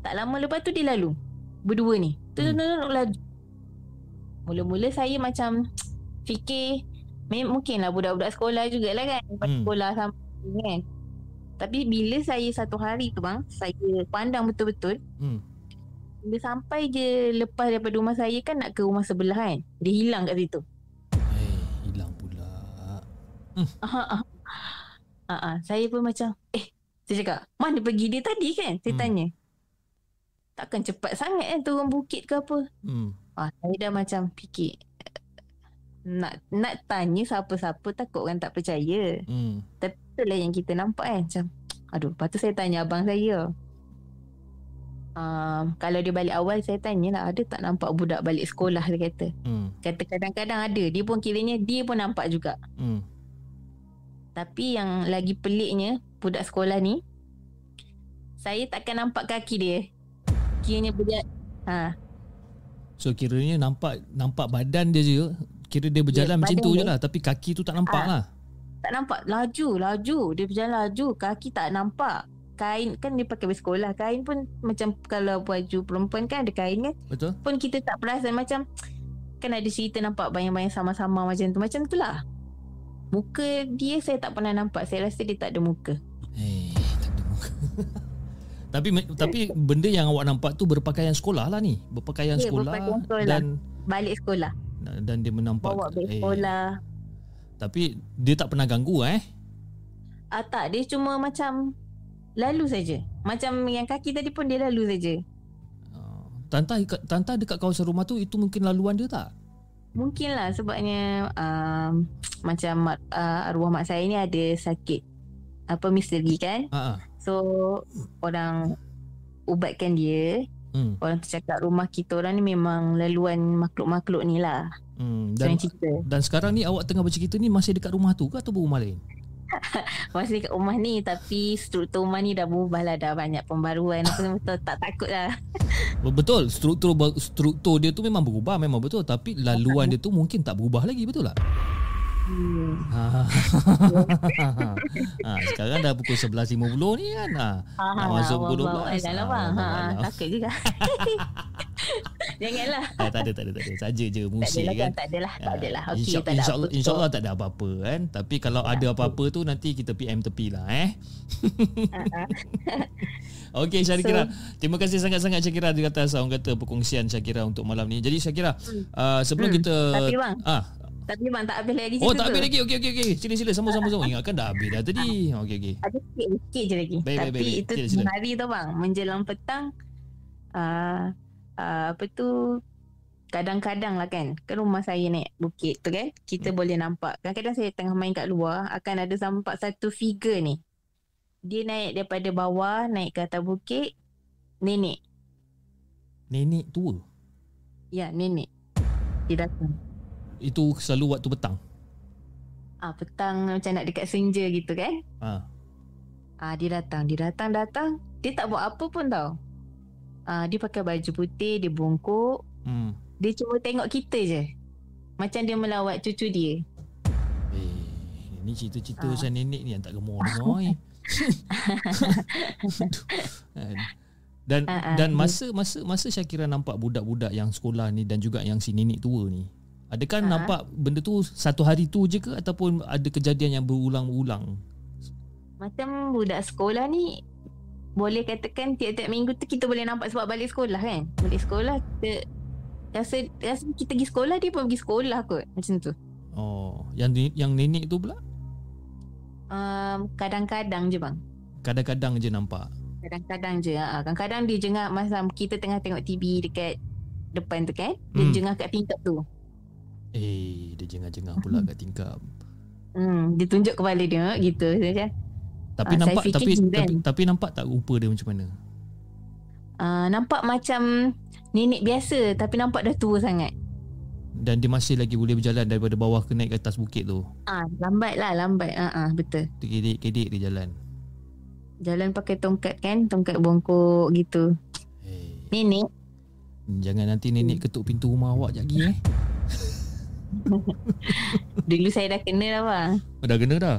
Tak lama lepas tu dia lalu. Berdua ni. Tu Hmm. hmm. tu laju. Mula-mula saya macam [tsk] fikir mem- mungkinlah budak-budak sekolah jugalah kan. Hmm. sekolah sama kan. Tapi bila saya satu hari tu bang, saya pandang betul-betul. Hmm. Bila sampai je lepas daripada rumah saya kan nak ke rumah sebelah kan. Dia hilang kat situ. Eh, hilang pula. Ah. Ah, ah. Saya pun macam, eh, saya cakap, mana pergi dia tadi kan? Saya Hmm. tanya. Takkan cepat sangat kan turun bukit ke apa? Hmm. Ah, saya dah macam fikir, nak nak tanya siapa-siapa takut orang tak percaya. Hmm. Tapi itulah yang kita nampak kan. Macam, aduh, lepas tu saya tanya abang saya. Um, kalau dia balik awal saya tanya lah ada tak nampak budak balik sekolah dia kata. Hmm. Kata kadang-kadang ada. Dia pun kiranya dia pun nampak juga. Hmm. Tapi yang lagi peliknya budak sekolah ni saya takkan nampak kaki dia. Kiranya budak ha, So kiranya nampak nampak badan dia je Kira dia berjalan Ya, macam tu je lah Tapi kaki tu tak nampak Ah. lah tak nampak laju, laju. Dia berjalan laju, kaki tak nampak. Kain kan dia pakai baju sekolah. Kain pun macam kalau baju perempuan kan ada kain kan. Betul? Pun kita tak perasan macam kan ada cerita nampak bayang-bayang sama-sama macam tu. Macam tu lah. Muka dia saya tak pernah nampak. Saya rasa dia tak ada muka. Eh, tak ada muka [laughs] Tapi tapi benda yang awak nampak tu berpakaian sekolah lah ni Berpakaian Ya, sekolah, berpakaian sekolah. Dan Balik sekolah. dan dia menampak Bawa beg sekolah. Tapi dia tak pernah ganggu eh Ah tak, dia cuma macam lalu saja. Macam yang kaki tadi pun dia lalu saja. Uh, Tanta Tanta dekat kawasan rumah tu itu mungkin laluan dia tak? Mungkin lah sebabnya um, macam uh, arwah mak saya ni ada sakit apa misteri kan. Ah. So orang ubatkan dia. Hmm. Orang tu cakap rumah kita orang ni memang laluan makhluk-makhluk ni lah. Hmm. Dan, Dan cerita. dan sekarang ni awak tengah bercerita ni masih dekat rumah tu ke atau rumah lain? [laughs] Masih dekat rumah ni tapi struktur rumah ni dah berubah lah. Dah banyak pembaruan. Aku betul tak takut lah. [laughs] Betul, struktur struktur dia tu memang berubah memang betul tapi laluan dia tu mungkin tak berubah lagi betul tak? Hmm. Ha. [laughs] ha, [laughs] sekarang dah pukul 11.50 ni kan. Ha. Nak masuk pukul 12. Alah lah bang. Ha, takut juga. [laughs] Janganlah. Eh, tak ada, tak ada, tak ada. Saja je musik kan. kan. Tak adalah. Tak Ah, adalah. Okey, Insya, tak ada insyaAllah, insyaAllah tak ada apa-apa kan. Tapi kalau ada apa-apa tu nanti kita PM tepi lah eh. Okey Syakira. Terima kasih sangat-sangat Syakira di atas orang kata perkongsian Syakira untuk malam ni. Jadi Syakira, uh, sebelum Hmm. kita Tapi bang, ah Tapi bang tak habis lagi Oh tak habis lagi Okey okey okey Sila sila Sambung sambung sambung Ingatkan dah habis dah tadi Okey okey Ada sikit, sikit je lagi. Baik, Tapi baik, baik. itu Sila, tengah sila. hari tu bang. Menjelang petang. Uh, uh, apa tu. Kadang-kadang lah kan. Kan rumah saya naik bukit tu kan. Kita Hmm. boleh nampak. Kadang-kadang saya tengah main kat luar. Akan ada nampak satu figure ni. Dia naik daripada bawah. Naik ke atas bukit. Nenek. Nenek tua Ya nenek. Dia datang. Itu selalu waktu petang Ah petang macam nak dekat senja gitu kan. ah. Ah dia datang, dia datang datang. Dia tak buat apa pun tau. Ah dia pakai baju putih, dia bungkuk, Hmm. dia cuma tengok kita je. Macam dia melawat cucu dia. Eh, ni cerita-cerita Ah. pasal nenek ni yang tak dengar ni. [laughs] Kan? [laughs] dan Ah, ah. dan masa masa masa Syakira nampak budak-budak yang sekolah ni dan juga yang si nenek tua ni. Adakah Ah. nampak benda tu satu hari tu je ke ataupun ada kejadian yang berulang-ulang? Macam budak sekolah ni boleh katakan tiap-tiap minggu tu kita boleh nampak sebab balik sekolah kan. Balik sekolah kita rasa rasa kita pergi sekolah dia pun pergi sekolah kot macam tu. Oh, yang yang nenek tu pula Um, kadang-kadang je bang. kadang-kadang je nampak. Kadang-kadang je. Ha. Kadang-kadang dia jengak masa kita tengah tengok TV dekat depan tu kan. Dia Hmm. jengah kat tingkap tu. Eh, dia jengah-jengah pula kat tingkap. Hmm, dia tunjuk kepala dia gitu macam. Tapi Ah, saya nampak tapi, tapi tapi nampak tak rupa dia macam mana? Uh, nampak macam nenek biasa tapi nampak dah tua sangat. Dan dia masih lagi boleh berjalan daripada bawah ke naik ke atas bukit tu. Ah, lambat lah, lambat. Ah, ah, betul. Kedek-kedek dia jalan. Jalan pakai tongkat kan, tongkat bongkok gitu. Eh, Nenek, jangan nanti nenek ketuk pintu rumah awak jap lagi eh. [laughs] dulu saya dah kena lah bang. Oh, dah kena dah.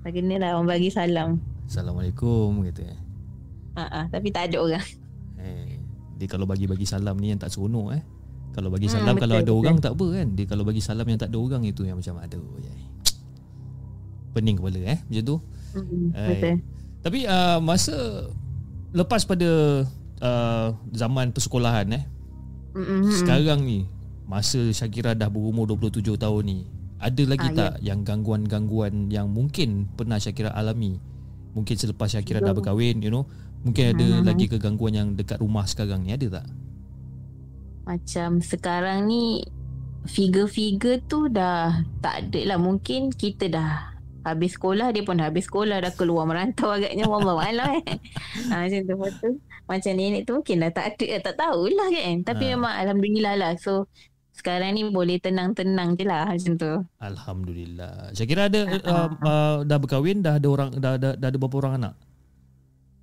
Dah kena lah orang bagi salam. Assalamualaikum kata. Ah, ah, tapi tak ada orang. Eh, dia kalau bagi-bagi salam ni yang tak seronok eh. Kalau bagi Hmm, salam betul, kalau ada betul. orang tak apa kan. Dia kalau bagi salam yang tak ada orang itu yang macam aduh. yai. Pening kepala eh macam tu. Hmm, Eh, betul. Tapi uh, masa lepas pada uh, zaman persekolahan eh Mm, mm, mm. sekarang ni masa Syakira dah berumur 27 tahun ni ada lagi Ah, tak yang gangguan-gangguan yang mungkin pernah Syakira alami mungkin selepas Syakira dah berkahwin you know mungkin ada Mhm. lagi kegangguan yang dekat rumah sekarang ni ada tak Macam sekarang ni figure-figure tu dah tak ada lah. Mungkin kita dah habis sekolah, dia pun dah habis sekolah, dah keluar merantau [laughs] agaknya. Wallahualam kan. ha, macam tu. Lepas tu, macam nenek tu mungkin dah tak ada, tak tahulah kan. Tapi Ha. memang Alhamdulillah lah. So, sekarang ni boleh tenang-tenang je lah macam tu. alhamdulillah. Syakira ada uh, uh, dah berkahwin dah ada orang dah, dah, dah ada berapa orang anak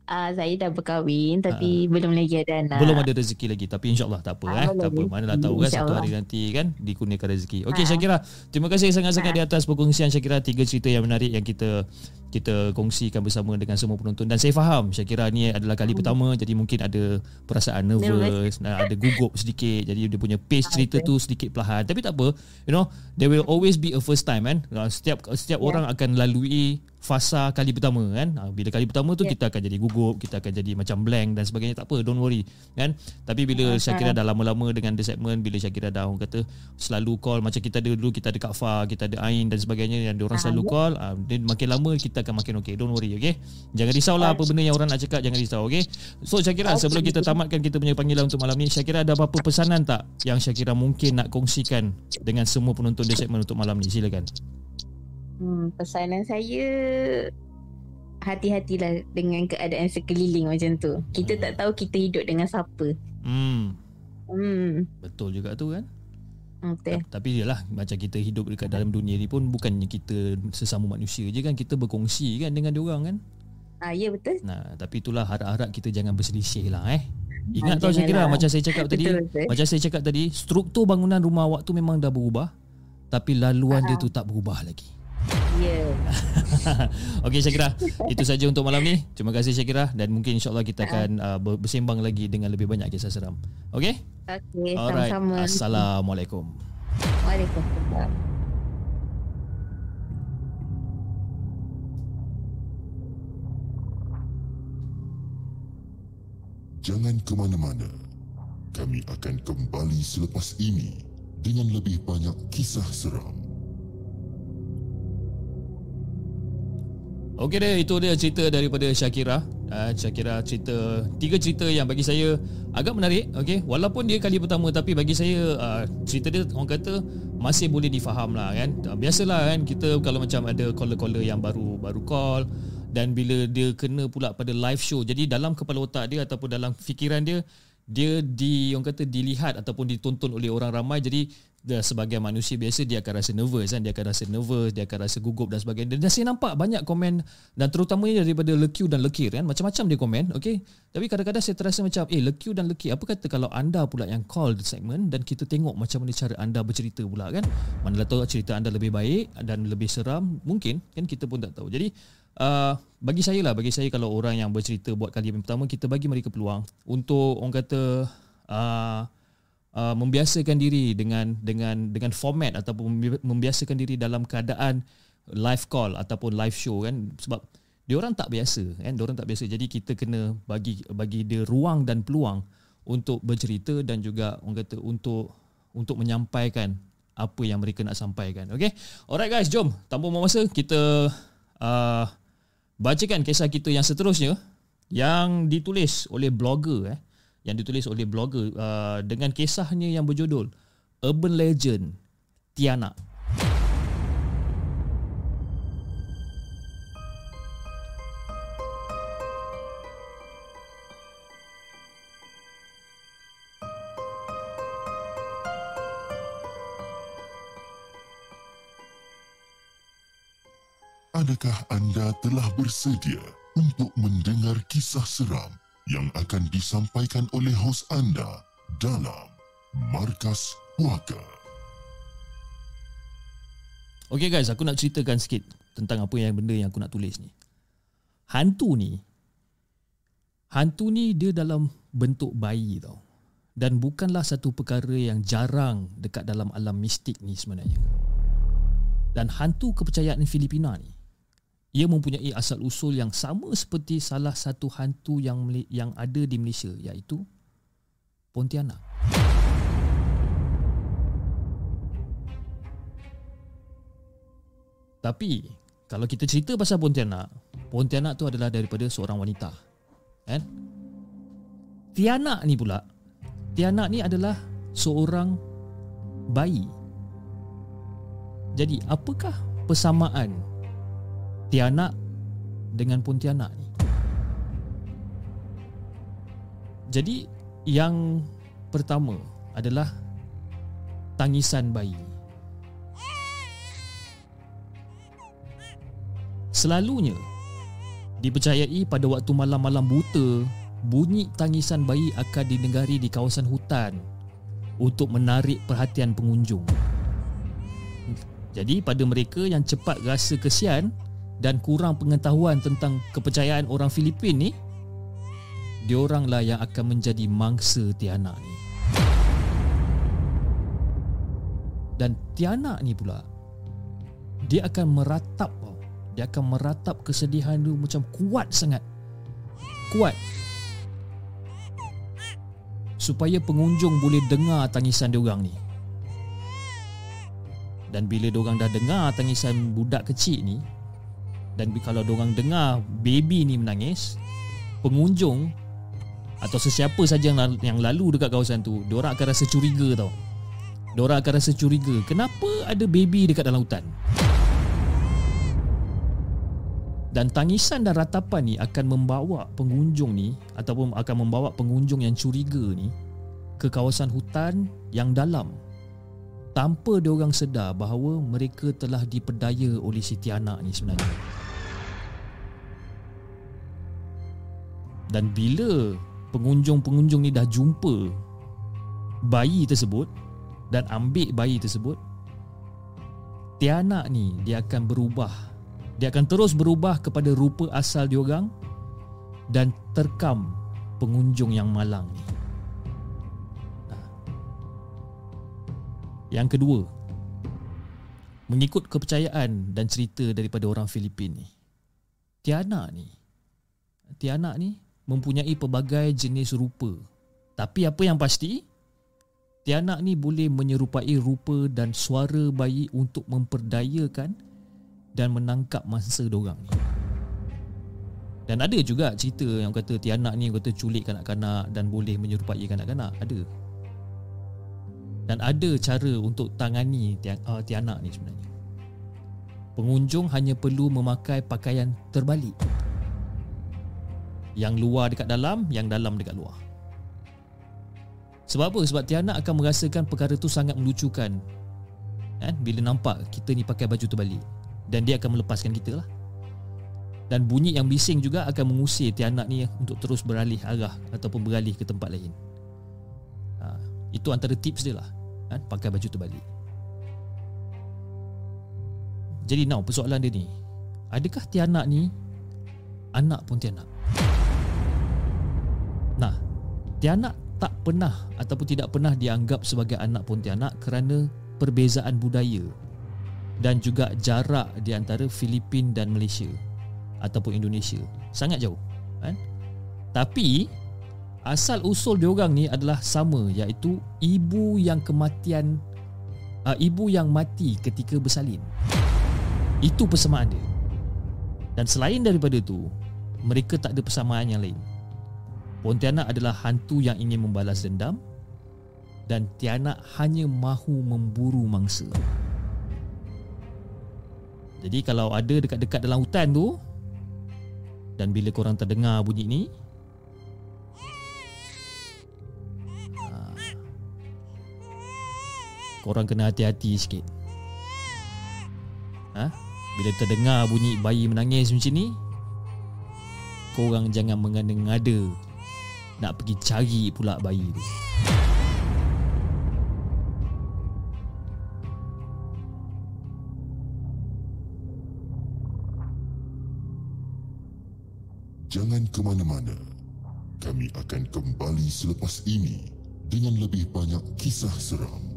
Ah, saya dah berkahwin tapi belum lagi ada anak. belum ada rezeki lagi tapi insyaallah tak apa Ah, eh. Tak apa manalah tahu kan satu hari nanti kan dikurniakan rezeki. Okey Ah. Syakira terima kasih sangat-sangat di atas perkongsian Syakira. Tiga cerita yang menarik yang kita kita kongsikan bersama dengan semua penonton. Dan saya faham Syakira ni adalah kali Hmm. pertama jadi mungkin ada perasaan nervous ada gugup sedikit jadi dia punya pace cerita tu sedikit perlahan. Tapi tak apa you know there will always be a first time kan. Uh, setiap setiap Yeah. orang akan lalui fasa kali pertama kan? Ha, bila kali pertama tu Ya. kita akan jadi gugup kita akan jadi macam blank dan sebagainya. Tak apa don't worry kan? Tapi bila Syakira dah lama-lama dengan the segment bila Syakira dah orang kata selalu call macam kita ada dulu kita ada Kak Fah kita ada Ain dan sebagainya yang orang Ah, selalu call ha, dia makin lama kita akan makin okey don't worry okey jangan risaulah apa benda yang orang nak cakap jangan risau okey so Syakira Okey. sebelum kita tamatkan kita punya panggilan untuk malam ni Syakira ada apa-apa pesanan tak yang Syakira mungkin nak kongsikan dengan semua penonton the segment untuk malam ni? Silakan Hmm, pesanan saya hati-hatilah dengan keadaan sekeliling macam tu. Kita tak tahu kita hidup dengan siapa. hmm Hmm, betul juga tu kan betul. Ta- Tapi yalah macam kita hidup dekat dalam dunia ni pun bukannya kita sesama manusia je kan kita berkongsi kan dengan diorang kan. Ah, ya betul. Nah, tapi itulah harap-harap kita jangan berselisih lah eh. Ingat Ah, tau saya kira macam saya cakap tadi, Betul, betul. macam saya cakap tadi, struktur bangunan rumah awak tu memang dah berubah tapi laluan dia tu tak berubah lagi. Ya. [laughs] Okey Syakira, itu saja untuk malam ni. Terima kasih Syakira dan mungkin insyaAllah kita akan uh, ber- bersembang lagi dengan lebih banyak kisah seram. Okey? Okey, Alright. sama-sama. Assalamualaikum. Waalaikumsalam. Jangan ke mana-mana. Kami akan kembali selepas ini dengan lebih banyak kisah seram. Okey deh, itu dia cerita daripada Syakira. Uh, Syakira cerita tiga cerita yang bagi saya agak menarik. Okey, walaupun dia kali pertama tapi bagi saya uh, cerita dia orang kata masih boleh difaham lah kan. Uh, biasalah kan kita kalau macam ada caller-caller yang baru baru call dan bila dia kena pula pada live show. Jadi dalam kepala otak dia ataupun dalam fikiran dia dia di orang kata dilihat ataupun ditonton oleh orang ramai. Jadi dia sebagai manusia biasa dia akan rasa nervous kan? Dia akan rasa nervous dia akan rasa gugup dan sebagainya. Dan saya nampak banyak komen dan terutamanya daripada Lekiu dan Lekir kan? Macam-macam dia komen okey? Tapi kadang-kadang saya terasa macam eh Lekiu dan Lekir apa kata kalau anda pula yang call the segment dan kita tengok macam mana cara anda bercerita pula kan? Manalah tahu cerita anda lebih baik dan lebih seram mungkin kan? Kita pun tak tahu. Jadi uh, bagi saya lah bagi saya kalau orang yang bercerita buat kali yang pertama kita bagi mereka peluang untuk orang kata uh, uh, membiasakan diri dengan dengan dengan format ataupun membi- membiasakan diri dalam keadaan live call ataupun live show kan. Sebab dia orang tak biasa kan dia orang tak biasa. Jadi kita kena bagi bagi dia ruang dan peluang untuk bercerita dan juga orang kata untuk untuk menyampaikan apa yang mereka nak sampaikan. Okey? Alright guys jom. Tanpa buang masa kita uh, bacakan kisah kita yang seterusnya yang ditulis oleh blogger eh yang ditulis oleh blogger uh, dengan kisahnya yang berjudul Urban Legend Tiana. Adakah anda telah bersedia untuk mendengar kisah seram yang akan disampaikan oleh hos anda dalam Markas Puaka? Okay guys, aku nak ceritakan sikit tentang apa yang benda yang aku nak tulis ni. Hantu ni hantu ni dia dalam bentuk bayi tau. Dan bukanlah satu perkara yang jarang dekat dalam alam mistik ni sebenarnya. Dan hantu kepercayaan Filipina ni ia mempunyai asal usul yang sama seperti salah satu hantu yang yang ada di Malaysia iaitu Pontianak. Tapi kalau kita cerita pasal Pontianak, Pontianak tu adalah daripada seorang wanita. Kan? Tianak ni pula, Tianak ni adalah seorang bayi. Jadi, apakah persamaan Tianak dengan Pontianak ni? Jadi, yang pertama adalah tangisan bayi. Selalunya dipercayai pada waktu malam-malam buta, bunyi tangisan bayi akan didengari di kawasan hutan untuk menarik perhatian pengunjung. Jadi pada mereka yang cepat rasa kesian dan kurang pengetahuan tentang kepercayaan orang Filipin ni, dioranglah yang akan menjadi mangsa Tiana ni. Dan Tiana ni pula dia akan meratap Dia akan meratap kesedihan tu macam kuat sangat. Kuat. Supaya pengunjung boleh dengar tangisan dia orang ni. Dan bila dia orang dah dengar tangisan budak kecil ni dan kalau dia orang dengar baby ni menangis, pengunjung atau sesiapa saja yang, yang lalu dekat kawasan tu, dia orang akan rasa curiga tau. Dia orang akan rasa curiga, kenapa ada baby dekat dalam hutan? Dan tangisan dan ratapan ni akan membawa pengunjung ni ataupun akan membawa pengunjung yang curiga ni ke kawasan hutan yang dalam tanpa dia orang sedar bahawa mereka telah dipedaya oleh Siti Anak ni sebenarnya. Dan bila pengunjung-pengunjung ni dah jumpa bayi tersebut dan ambil bayi tersebut, Tiana ni dia akan berubah. Dia akan terus berubah kepada rupa asal dia orang dan terkam pengunjung yang malang ni. Yang kedua, mengikut kepercayaan dan cerita daripada orang Filipin ni. Tiana ni, Tiana ni mempunyai pelbagai jenis rupa. Tapi apa yang pasti, Tianak ni boleh menyerupai rupa dan suara bayi untuk memperdayakan dan menangkap mangsa dorang ni. Dan ada juga cerita yang kata Tianak ni kata culik kanak-kanak dan boleh menyerupai kanak-kanak. Ada. Dan ada cara untuk tangani uh, Tianak ni sebenarnya. Pengunjung hanya perlu memakai pakaian terbalik. Yang luar dekat dalam, yang dalam dekat luar. Sebab apa? Sebab Tiana akan merasakan perkara tu sangat melucukan. Kan? Bila nampak kita ni pakai baju terbalik. Dan dia akan melepaskan kita lah. Dan bunyi yang bising juga akan mengusir Tiana ni untuk terus beralih arah ataupun beralih ke tempat lain. Ha, itu antara tips dia lah. Kan? Pakai baju terbalik. Jadi now persoalan dia ni. Adakah Tiana ni anak pun Tiana? Nah, Tianak tak pernah ataupun tidak pernah dianggap sebagai anak Pontianak kerana perbezaan budaya dan juga jarak di antara Filipin dan Malaysia ataupun Indonesia. Sangat jauh, kan? Tapi asal usul diorang ni adalah sama iaitu ibu yang kematian uh, ibu yang mati ketika bersalin. Itu persamaan dia. Dan selain daripada itu, mereka tak ada persamaan yang lain. Pontianak adalah hantu yang ingin membalas dendam dan Tianak hanya mahu memburu mangsa. Jadi kalau ada dekat-dekat dalam hutan tu dan bila korang terdengar bunyi ni ha, korang kena hati-hati sikit. Ha? Bila terdengar bunyi bayi menangis macam ni korang jangan mengada-ngada nak pergi cari pula bayi tu. Jangan ke mana-mana. Kami akan kembali selepas ini dengan lebih banyak kisah seram.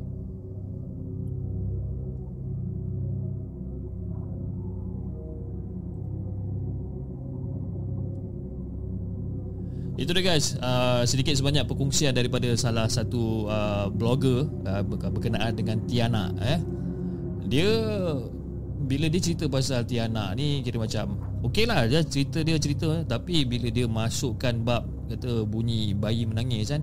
Itu dia guys, uh, sedikit sebanyak perkongsian daripada salah satu uh, blogger uh, berkenaan dengan Tiana eh. Dia bila dia cerita pasal Tiana ni kira macam okey lah dia cerita dia cerita eh. tapi bila dia masukkan bab kata bunyi bayi menangis kan.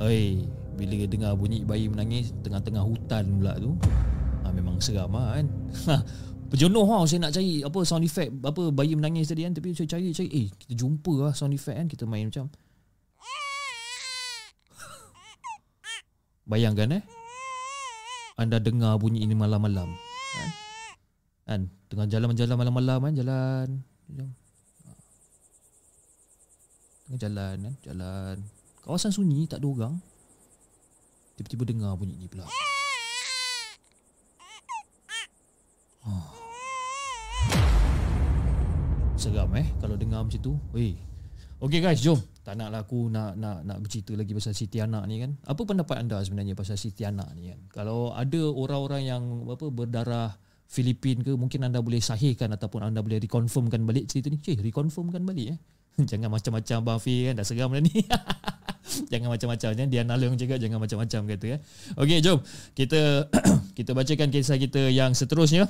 Oi, bila dia dengar bunyi bayi menangis tengah-tengah hutan pula tu. Ha, memang seram lah kan. [laughs] Berjenuh lah saya nak cari apa sound effect apa bayi menangis tadi kan. Tapi saya cari cari eh kita jumpa lah sound effect kan. Kita main macam. Bayangkan eh. Anda dengar bunyi ini malam-malam kan kan? Tengah jalan-jalan malam-malam kan jalan. Tengah jalan kan jalan. Kawasan sunyi tak ada orang. Tiba-tiba dengar bunyi ni pula. Oh. Seram eh kalau dengar macam tu. Weh. Okey guys, jom. Tak naklah aku nak nak nak bercerita lagi pasal Siti Anak ni kan. Apa pendapat anda sebenarnya pasal Siti Anak ni kan? Kalau ada orang-orang yang apa berdarah Filipin ke mungkin anda boleh sahihkan ataupun anda boleh reconfirmkan balik cerita ni. Cik, reconfirmkan balik eh. [laughs] Jangan macam-macam Abang Fi kan dah seram dah ni. [laughs] jangan macam-macam ya. Dia nalung juga jangan macam-macam kata ya. Okey, jom kita [clears throat] kita bacakan kisah kita yang seterusnya.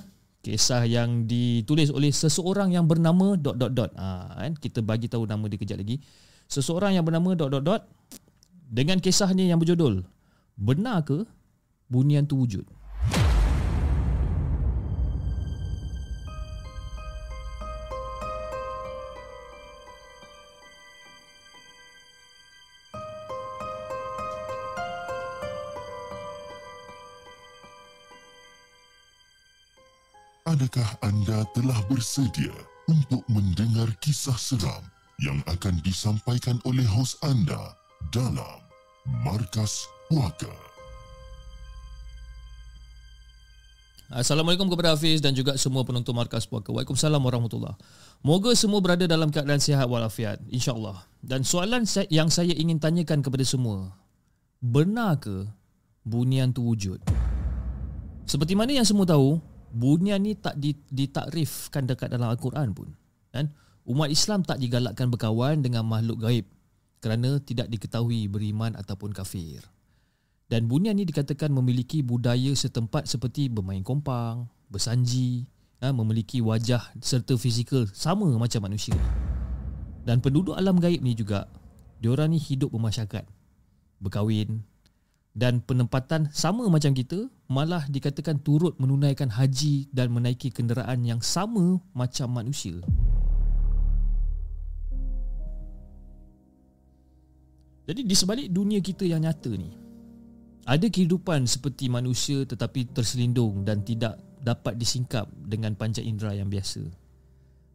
Kisah yang ditulis oleh seseorang yang bernama dot dot dot. Ha, kan? Kita bagi tahu nama dia kejap lagi. Seseorang yang bernama dot dot dot dengan kisahnya yang berjudul Benar ke bunian tu wujud? Adakah anda telah bersedia untuk mendengar kisah seram yang akan disampaikan oleh hos anda dalam Markas Puaka? Assalamualaikum kepada Hafiz dan juga semua penonton Markas Puaka. Waalaikumsalam warahmatullahi Moga semua berada dalam keadaan sihat walafiat. InsyaAllah. Dan soalan yang saya ingin tanyakan kepada semua. Benar ke bunian tu wujud? Seperti mana yang semua tahu, bunyian ni tak ditakrifkan dekat dalam Al-Quran pun. Kan? Umat Islam tak digalakkan berkawan dengan makhluk gaib kerana tidak diketahui beriman ataupun kafir. Dan bunyian ni dikatakan memiliki budaya setempat seperti bermain kompang, bersanji, ha, memiliki wajah serta fizikal sama macam manusia. Dan penduduk alam gaib ni juga, diorang ni hidup bermasyarakat, berkahwin, dan penempatan sama macam kita malah dikatakan turut menunaikan haji dan menaiki kenderaan yang sama macam manusia. Jadi di sebalik dunia kita yang nyata ni ada kehidupan seperti manusia tetapi terselindung dan tidak dapat disingkap dengan panca indera yang biasa.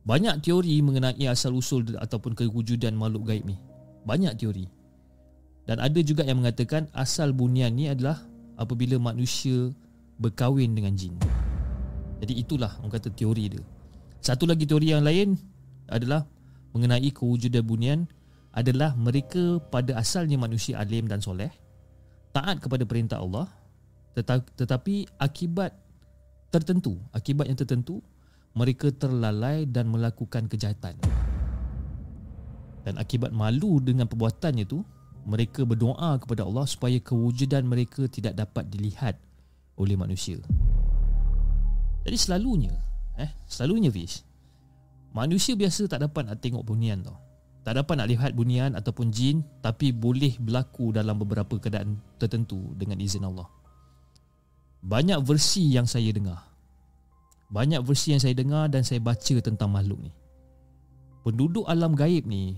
Banyak teori mengenai asal usul ataupun kewujudan makhluk gaib ni. Banyak teori. Dan ada juga yang mengatakan asal bunian ni adalah apabila manusia berkahwin dengan jin. Jadi itulah orang kata teori dia. Satu lagi teori yang lain adalah mengenai kewujudan bunian adalah mereka pada asalnya manusia alim dan soleh, taat kepada perintah Allah, tetapi akibat tertentu, akibat yang tertentu, mereka terlalai dan melakukan kejahatan. Dan akibat malu dengan perbuatannya itu, mereka berdoa kepada Allah supaya kewujudan mereka tidak dapat dilihat oleh manusia. Jadi selalunya, eh, selalunya Fish, manusia biasa tak dapat nak tengok bunian tau. Tak dapat nak lihat bunian ataupun jin tapi boleh berlaku dalam beberapa keadaan tertentu dengan izin Allah. Banyak versi yang saya dengar. Banyak versi yang saya dengar dan saya baca tentang makhluk ni. Penduduk alam gaib ni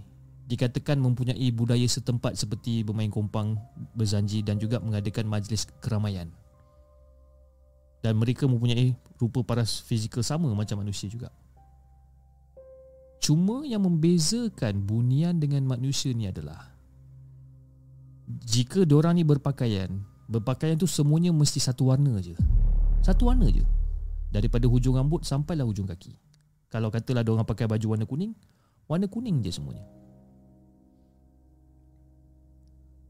dikatakan mempunyai budaya setempat seperti bermain kompang, berzanji dan juga mengadakan majlis keramaian. Dan mereka mempunyai rupa paras fizikal sama macam manusia juga. Cuma yang membezakan bunian dengan manusia ni adalah jika diorang ni berpakaian, berpakaian tu semuanya mesti satu warna je. Satu warna je. Daripada hujung rambut sampailah hujung kaki. Kalau katalah diorang pakai baju warna kuning, warna kuning je semuanya.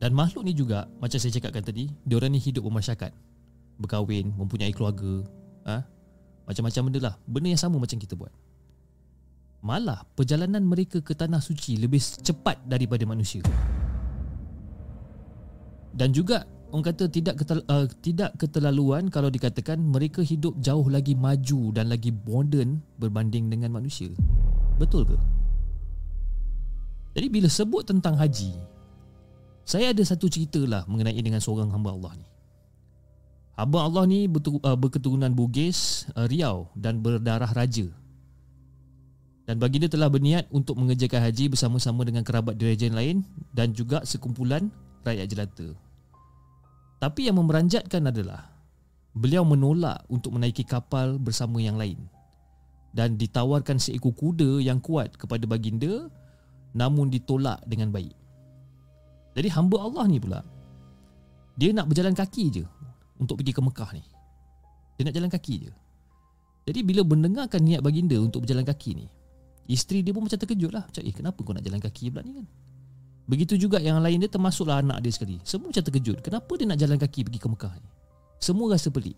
Dan makhluk ni juga Macam saya cakapkan tadi Diorang ni hidup bermasyarakat. Berkahwin Mempunyai keluarga ha? Macam-macam benda lah. Benda yang sama macam kita buat. Malah perjalanan mereka ke tanah suci Lebih cepat daripada manusia. Dan juga Orang kata tidak ketel, uh, tidak keterlaluan Kalau dikatakan mereka hidup jauh lagi maju Dan lagi modern Berbanding dengan manusia. Betul ke? Jadi bila sebut tentang haji saya ada satu cerita lah mengenai dengan seorang hamba Allah ni. Hamba Allah ni uh, berketurunan Bugis, uh, Riau dan berdarah raja. Dan baginda telah berniat untuk mengerjakan haji bersama-sama dengan kerabat diraja lain dan juga sekumpulan rakyat jelata. Tapi yang memeranjatkan adalah beliau menolak untuk menaiki kapal bersama yang lain dan ditawarkan seekor kuda yang kuat kepada baginda namun ditolak dengan baik. Jadi hamba Allah ni pula Dia nak berjalan kaki je Untuk pergi ke Mekah ni. Dia nak jalan kaki je. Jadi bila mendengarkan niat baginda Untuk berjalan kaki ni Isteri dia pun macam terkejut lah. Macam eh kenapa kau nak jalan kaki pula ni kan? Begitu juga yang lain dia termasuklah anak dia sekali. Semua macam terkejut. Kenapa dia nak jalan kaki pergi ke Mekah ni? Semua rasa pelik.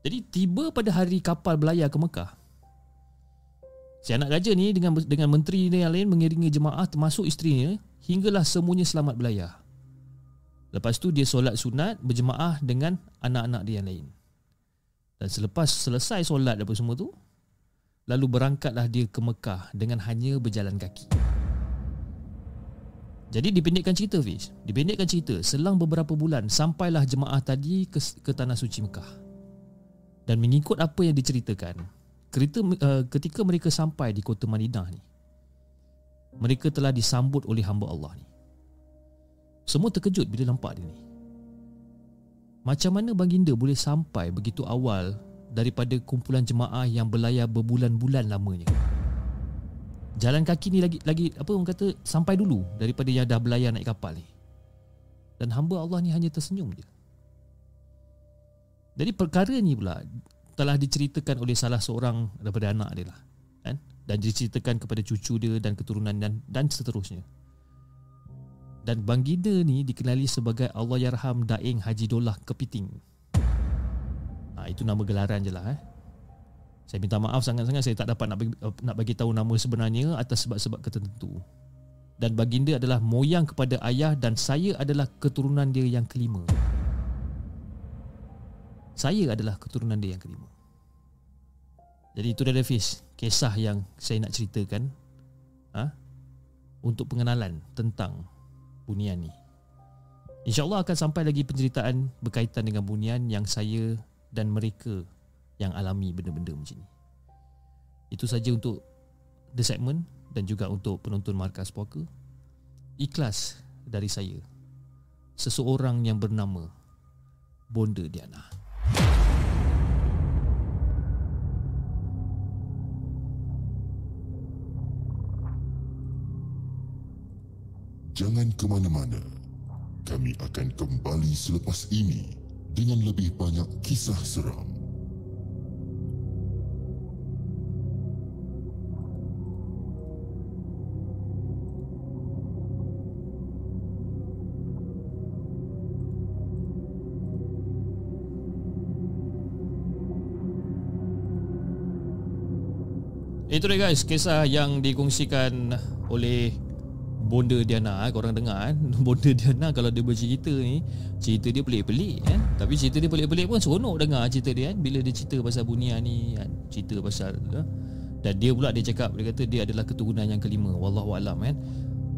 Jadi tiba pada hari kapal belayar ke Mekah. Si anak raja ni dengan dengan menteri ni yang lain mengiringi jemaah termasuk isterinya hinggalah semuanya selamat belayar. Lepas tu dia solat sunat berjemaah dengan anak-anak dia yang lain. Dan selepas selesai solat apa semua tu, lalu berangkatlah dia ke Mekah dengan hanya berjalan kaki. Jadi dipendekkan cerita Fiz, dipendekkan cerita selang beberapa bulan sampailah jemaah tadi ke, ke tanah suci Mekah. Dan mengikut apa yang diceritakan, kereta, uh, ketika mereka sampai di kota Madinah ni, mereka telah disambut oleh hamba Allah ni. Semua terkejut bila nampak dia ni. Macam mana baginda boleh sampai begitu awal daripada kumpulan jemaah yang berlayar berbulan-bulan lamanya? Jalan kaki ni lagi lagi apa orang kata sampai dulu daripada yang dah berlayar naik kapal ni. Dan hamba Allah ni hanya tersenyum je. Jadi perkara ni pula telah diceritakan oleh salah seorang daripada anak dia lah. Dan diceritakan kepada cucu dia dan keturunan dan, dan seterusnya. Dan Baginda ni dikenali sebagai Allah Yarham Daing Haji Dolah Kepiting. Ha, itu nama gelaran je lah eh. Saya minta maaf sangat-sangat saya tak dapat nak bagi, nak bagi tahu nama sebenarnya atas sebab-sebab tertentu. Dan baginda adalah moyang kepada ayah dan saya adalah keturunan dia yang kelima. Saya adalah keturunan dia yang kelima. Jadi itu dia Fiz, kisah yang saya nak ceritakan ha? untuk pengenalan tentang bunian ni. InsyaAllah akan sampai lagi penceritaan berkaitan dengan bunian yang saya dan mereka yang alami benda-benda macam ni. Itu saja untuk the segment dan juga untuk penonton Markas Puaka. Ikhlas dari saya. Seseorang yang bernama Bonda Diana. Jangan ke mana-mana. Kami akan kembali selepas ini dengan lebih banyak kisah seram. Itu dia guys, kisah yang dikongsikan oleh Bonda Diana eh, Korang dengar kan [laughs] Bonda Diana kalau dia bercerita ni Cerita dia pelik-pelik kan Tapi cerita dia pelik-pelik pun seronok dengar cerita dia kan Bila dia cerita pasal bunia ni kan Cerita pasal eh? Dan dia pula dia cakap Dia kata dia adalah keturunan yang kelima. Wallahualam kan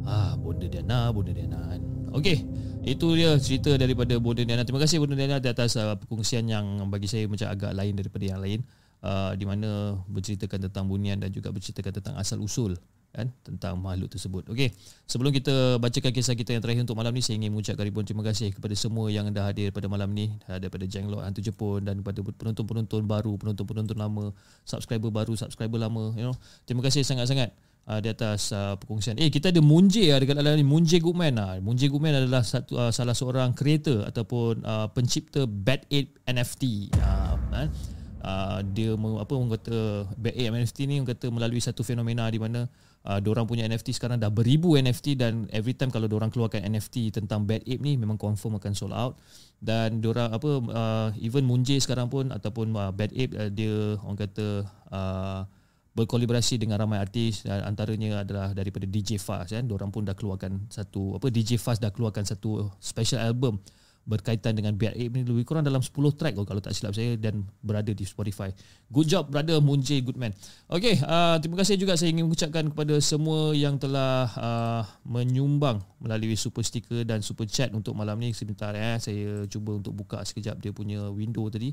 Ah, Bonda Diana, Bonda Diana kan Okey, itu dia cerita daripada Bonda Diana Terima kasih Bonda Diana di atas uh, perkongsian yang bagi saya macam agak lain daripada yang lain. Uh, Di mana berceritakan tentang bunian dan juga berceritakan tentang asal-usul kan tentang makhluk tersebut. Okey, sebelum kita bacakan kisah kita yang terakhir untuk malam ni saya ingin mengucapkan ribuan terima kasih kepada semua yang dah hadir pada malam ni daripada Jenglot Hantu Jepun dan kepada penonton-penonton baru, penonton-penonton lama, subscriber baru, subscriber lama, you know. Terima kasih sangat-sangat uh, di atas uh, perkongsian. Eh kita ada Munje uh, dekat dalam ni Munje Goodman ah. Uh. Munje Goodman adalah satu uh, salah seorang kreator ataupun uh, pencipta Bad Ape NFT. Uh, uh, uh, dia apa orang kata Bad Ape NFT ni orang kata melalui satu fenomena di mana uh, orang punya NFT sekarang dah beribu NFT dan every time kalau orang keluarkan NFT tentang Bad Ape ni memang confirm akan sold out. Dan orang apa uh, even Munje sekarang pun ataupun uh, Bad Ape uh, dia orang kata uh, berkolaborasi dengan ramai artis dan antaranya adalah daripada DJ Fast kan. Orang pun dah keluarkan satu apa DJ Fast dah keluarkan satu special album berkaitan dengan Bad Ape ni lebih kurang dalam 10 track oh, kalau tak silap saya dan berada di Spotify. Good job brother Munje Goodman. Okay, uh, terima kasih juga saya ingin mengucapkan kepada semua yang telah uh, menyumbang melalui super sticker dan super chat untuk malam ni sebentar eh saya cuba untuk buka sekejap dia punya window tadi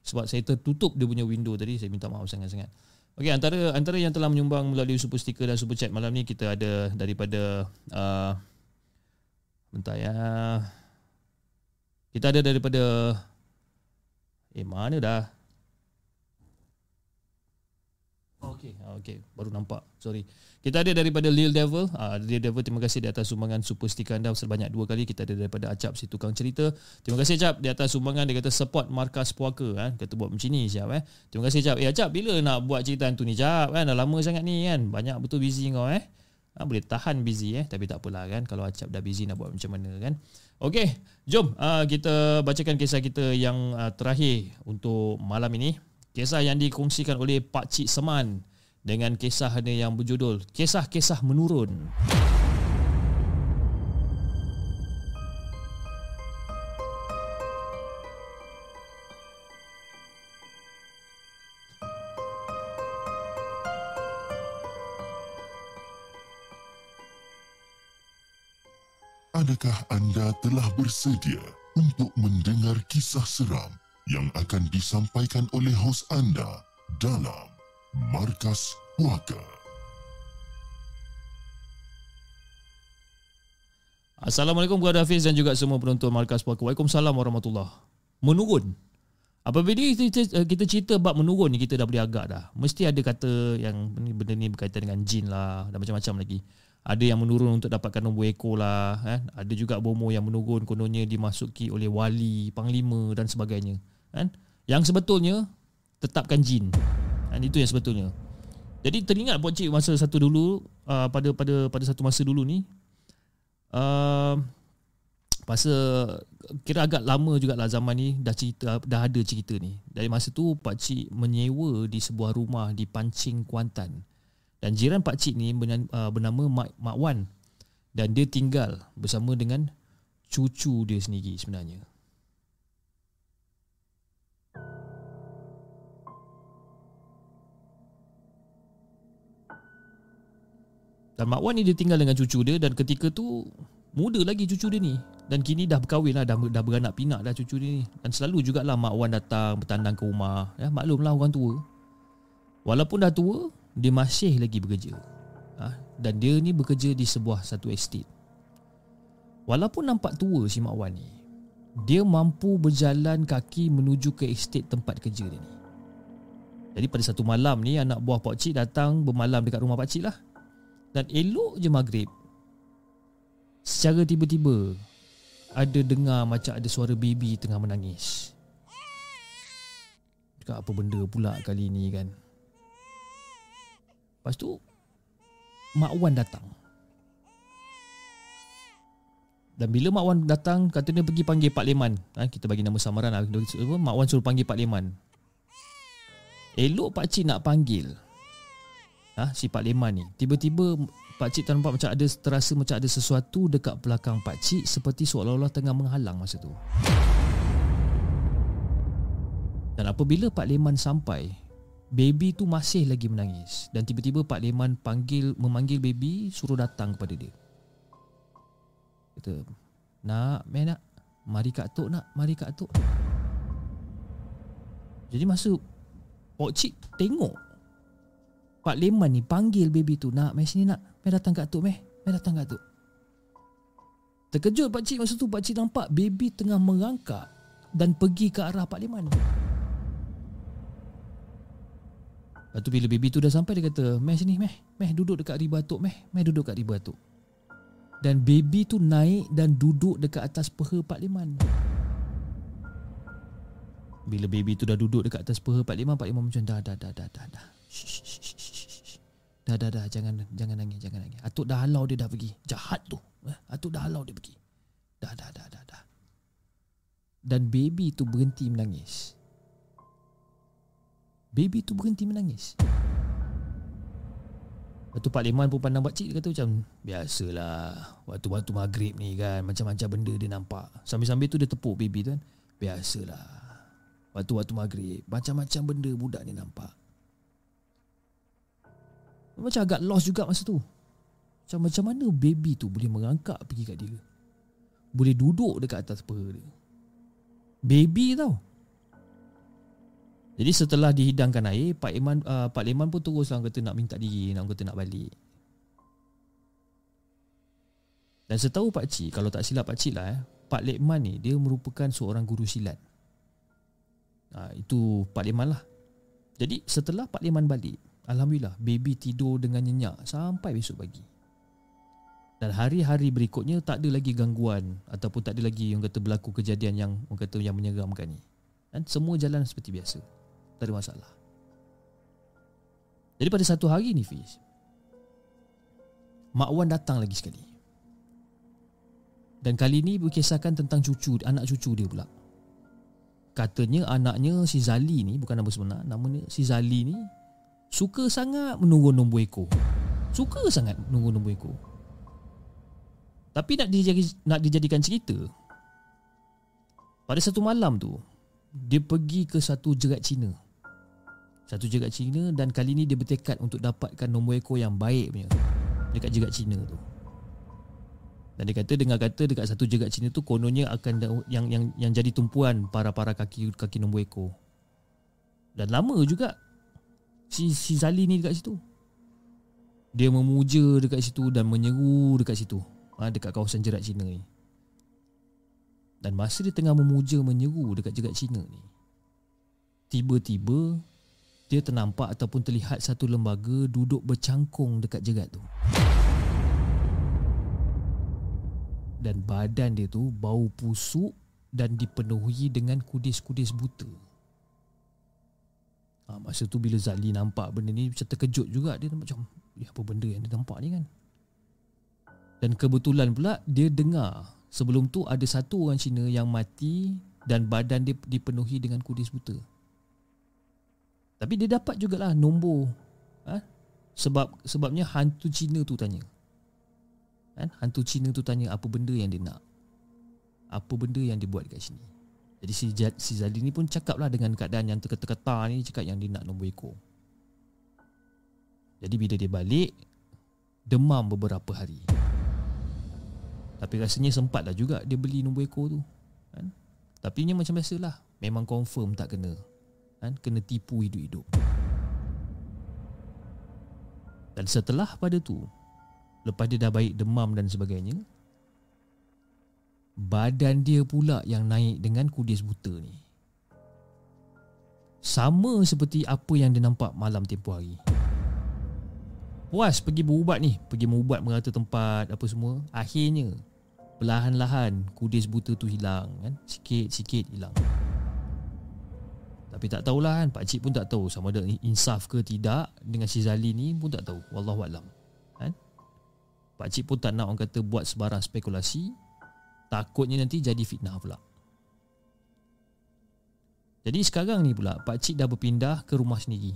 sebab saya tertutup dia punya window tadi saya minta maaf sangat-sangat. Okey antara antara yang telah menyumbang melalui super sticker dan super chat malam ni kita ada daripada uh, bentar ya kita ada daripada Eh mana dah Okey, okey, baru nampak. Sorry. Kita ada daripada Lil Devil. Ah, uh, Lil Devil terima kasih di atas sumbangan super sticker anda sebanyak dua kali. Kita ada daripada Acap si tukang cerita. Terima kasih Acap di atas sumbangan dia kata support markas puaka kan. Kata buat macam ni siap eh. Terima kasih Acap. Eh Acap bila nak buat cerita tu ni Acap kan? Dah lama sangat ni kan. Banyak betul busy kau eh. ha, boleh tahan busy eh tapi tak apalah kan kalau acap dah busy nak buat macam mana kan okey jom uh, kita bacakan kisah kita yang uh, terakhir untuk malam ini. Kisah yang dikongsikan oleh Pak Cik Seman dengan kisah yang berjudul kisah-kisah menurun Adakah anda telah bersedia untuk mendengar kisah seram yang akan disampaikan oleh hos anda dalam Markas Puaka? Assalamualaikum kepada Hafiz dan juga semua penonton Markas Puaka. Waalaikumsalam warahmatullahi Menurun. Apabila kita, kita cerita bab menurun ni kita dah boleh agak dah. Mesti ada kata yang benda ni berkaitan dengan jin lah dan macam-macam lagi ada yang menurun untuk dapatkan nombor ekor lah kan ada juga bomo yang menurun kononnya dimasuki oleh wali panglima dan sebagainya kan yang sebetulnya tetapkan jin kan itu yang sebetulnya. Jadi teringat buat cik masa satu dulu uh, pada pada pada satu masa dulu ni uh, masa kira agak lama jugalah zaman ni dah cerita dah ada cerita ni. Dari masa tu pak cik menyewa di sebuah rumah di Pancing Kuantan dan jiran pak cik ni uh, bernama Mak, Mak Wan dan dia tinggal bersama dengan cucu dia sendiri sebenarnya. Dan Mak Wan ni dia tinggal dengan cucu dia dan ketika tu muda lagi cucu dia ni. Dan kini dah berkahwin lah, dah, dah beranak pinak dah cucu dia ni. Dan selalu jugalah Mak Wan datang bertandang ke rumah. Ya, maklumlah orang tua. Walaupun dah tua, dia masih lagi bekerja. Ha? Dan dia ni bekerja di sebuah satu estate. Walaupun nampak tua si Mak Wan ni, dia mampu berjalan kaki menuju ke estate tempat kerja dia ni. Jadi pada satu malam ni anak buah Pak Cik datang bermalam dekat rumah Pak Cik lah. Dan elok je maghrib. Secara tiba-tiba ada dengar macam ada suara baby tengah menangis. Dekat apa benda pula kali ni kan? Lepas tu Mak Wan datang. Dan bila Mak Wan datang Katanya pergi panggil Pak Leman. Ha, Kita bagi nama samaran lah. Mak Wan suruh panggil Pak Leman. Elok Pak Cik nak panggil. Ha, Si Pak Leman ni. Tiba-tiba Pak Cik nampak macam ada Terasa macam ada sesuatu Dekat belakang Pak Cik Seperti seolah-olah tengah menghalang masa tu. Dan apabila Pak Leman sampai Baby tu masih lagi menangis dan tiba-tiba Pak Leman panggil memanggil baby suruh datang kepada dia. Kata, "Nak, meh nak. Mari kat tok nak, mari kat tok." Jadi masa Pak Cik tengok Pak Leman ni panggil baby tu, "Nak, meh sini nak. Meh datang kat tok, meh. Meh datang kat tok." Terkejut Pak Cik masa tu Pak Cik nampak baby tengah merangkak dan pergi ke arah Pak Leman. Lepas tu bila baby tu dah sampai dia kata Meh sini meh. Meh duduk dekat riba atuk meh. Meh duduk dekat riba atuk. Dan baby tu naik dan duduk dekat atas peha Pak Liman Bila baby tu dah duduk dekat atas peha Pak Liman Pak Liman macam dah dah dah dah dah dah. Dah dah dah. Jangan jangan nangis jangan nangis. Atuk dah halau dia dah pergi. Jahat tu. Eh? Atuk dah halau dia pergi. Dah dah dah dah dah. Dan baby tu berhenti menangis Baby tu berhenti menangis. Lepas tu Pak Liman pun pandang pakcik Dia kata macam Biasalah Waktu-waktu maghrib ni kan Macam-macam benda dia nampak. Sambil-sambil tu dia tepuk baby tu kan Biasalah Waktu-waktu maghrib Macam-macam benda budak ni nampak. Macam agak lost juga masa tu. Macam macam mana baby tu boleh merangkak pergi kat dia? Boleh duduk dekat atas peha dia. Baby tau jadi setelah dihidangkan air, Pak Iman uh, Pak Leman pun terus orang kata nak minta diri, nak kata nak balik. Dan setahu Pak Cik, kalau tak silap Pak Cik lah eh, Pak Lekman ni dia merupakan seorang guru silat. Ha, itu Pak Leman lah. Jadi setelah Pak Leman balik, Alhamdulillah baby tidur dengan nyenyak sampai besok pagi. Dan hari-hari berikutnya tak ada lagi gangguan ataupun tak ada lagi yang kata berlaku kejadian yang orang kata yang menyeramkan ni. Dan semua jalan seperti biasa. Tak ada masalah Jadi pada satu hari ni Fiz Mak Wan datang lagi sekali. Dan kali ini berkisahkan tentang cucu, anak cucu dia pula. Katanya anaknya si Zali ni, bukan nama sebenar, nama ni si Zali ni suka sangat menunggu nombor ekor. Suka sangat menunggu nombor ekor. Tapi nak dijadi, nak dijadikan cerita, pada satu malam tu, dia pergi ke satu jerat Cina. Satu jerat Cina dan kali ni dia bertekad untuk dapatkan nombor ekor yang baik punya dekat jerat Cina tu. Dan dia kata dengar kata dekat satu jerat Cina tu kononnya akan yang yang yang jadi tumpuan para-para kaki kaki nombor ekor. Dan lama juga si si Zali ni dekat situ. Dia memuja dekat situ dan menyeru dekat situ. Ha, dekat kawasan jerat Cina ni. Dan masa dia tengah memuja menyeru dekat jerat Cina ni Tiba-tiba Dia ternampak ataupun terlihat satu lembaga duduk bercangkung dekat jerat tu. Dan badan dia tu bau pusuk dan dipenuhi dengan kudis-kudis buta. Ha, Masa tu bila Zali nampak benda ni macam terkejut juga. Dia nampak macam Ya apa benda yang dia nampak ni kan? Dan kebetulan pula dia dengar Sebelum tu ada satu orang Cina yang mati dan badan dia dipenuhi dengan kudis buta. Tapi dia dapat jugalah nombor. Ha? Sebab sebabnya hantu Cina tu tanya. Kan? Hantu Cina tu tanya apa benda yang dia nak. Apa benda yang dia buat dekat sini. Jadi si, si Zali ni pun cakap lah dengan keadaan yang terketa-keta ni cakap yang dia nak nombor ekor. Jadi bila dia balik, demam beberapa hari. Tapi rasanya sempat lah juga dia beli nombor ekor tu kan? Tapi ni macam biasalah Memang confirm tak kena kan? Kena tipu hidup-hidup. Dan setelah pada tu Lepas dia dah baik demam dan sebagainya Badan dia pula yang naik dengan kudis buta ni. Sama seperti apa yang dia nampak malam tempoh hari. Puas pergi berubat ni. Pergi berubat merata tempat Apa semua. Akhirnya Perlahan-lahan Kudis buta tu hilang kan. Sikit-sikit hilang Tapi tak tahulah kan Pakcik pun tak tahu Sama ada insaf ke tidak Dengan si Zali ni pun tak tahu. Wallahualam kan? Pakcik pun tak nak orang kata Buat sebarang spekulasi. Takutnya nanti jadi fitnah pula. Jadi sekarang ni pula Pakcik dah berpindah ke rumah sendiri.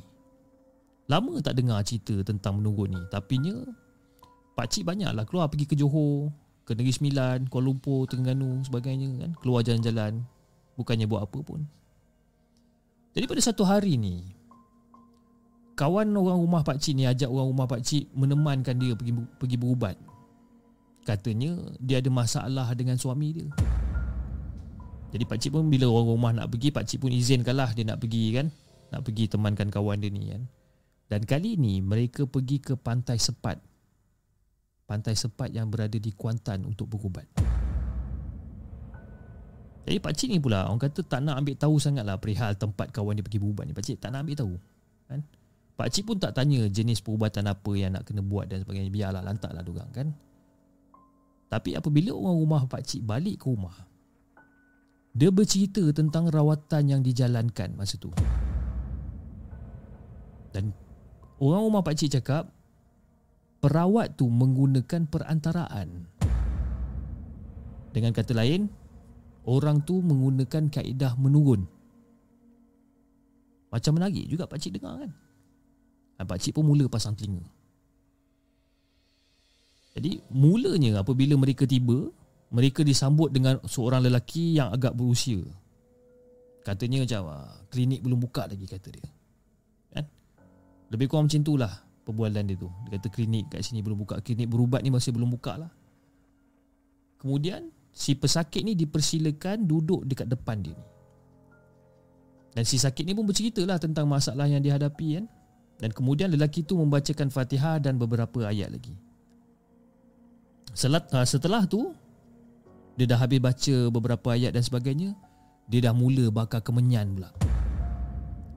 Lama tak dengar cerita tentang menunggu ni. Tapi nya Pakcik banyaklah keluar pergi ke Johor Ke Negeri Sembilan, Kuala Lumpur, Terengganu sebagainya kan. Keluar jalan-jalan. Bukannya buat apa pun Jadi pada satu hari ni Kawan orang rumah pakcik ni ajak orang rumah pakcik Menemankan dia pergi pergi berubat Katanya dia ada masalah dengan suami dia Jadi pakcik pun bila orang rumah nak pergi Pakcik pun izinkanlah dia nak pergi kan Nak pergi temankan kawan dia ni kan dan kali ini mereka pergi ke pantai Sepat. Pantai Sepat yang berada di Kuantan untuk berubat. Jadi pakcik ni pula orang kata tak nak ambil tahu sangatlah perihal tempat kawan dia pergi berubat ni. Pakcik tak nak ambil tahu. Kan? Pakcik pun tak tanya jenis perubatan apa yang nak kena buat dan sebagainya. Biarlah lantaklah dorang kan. Tapi apabila orang rumah pakcik balik ke rumah, dia bercerita tentang rawatan yang dijalankan masa tu. Dan Orang rumah pak cik cakap perawat tu menggunakan perantaraan. Dengan kata lain, orang tu menggunakan kaedah menurun. Macam menarik juga pak cik dengar kan. Dan pak cik pun mula pasang telinga. Jadi mulanya apabila mereka tiba, mereka disambut dengan seorang lelaki yang agak berusia. Katanya macam ah, klinik belum buka lagi kata dia. Lebih kurang macam itulah perbualan dia tu. Dia kata klinik kat sini belum buka. Klinik berubat ni masih belum buka lah. Kemudian si pesakit ni dipersilakan duduk dekat depan dia ni. Dan si sakit ni pun bercerita lah tentang masalah yang dihadapi kan. Dan kemudian lelaki tu membacakan fatihah dan beberapa ayat lagi. Selat, uh, setelah tu, dia dah habis baca beberapa ayat dan sebagainya, dia dah mula bakar kemenyan pula.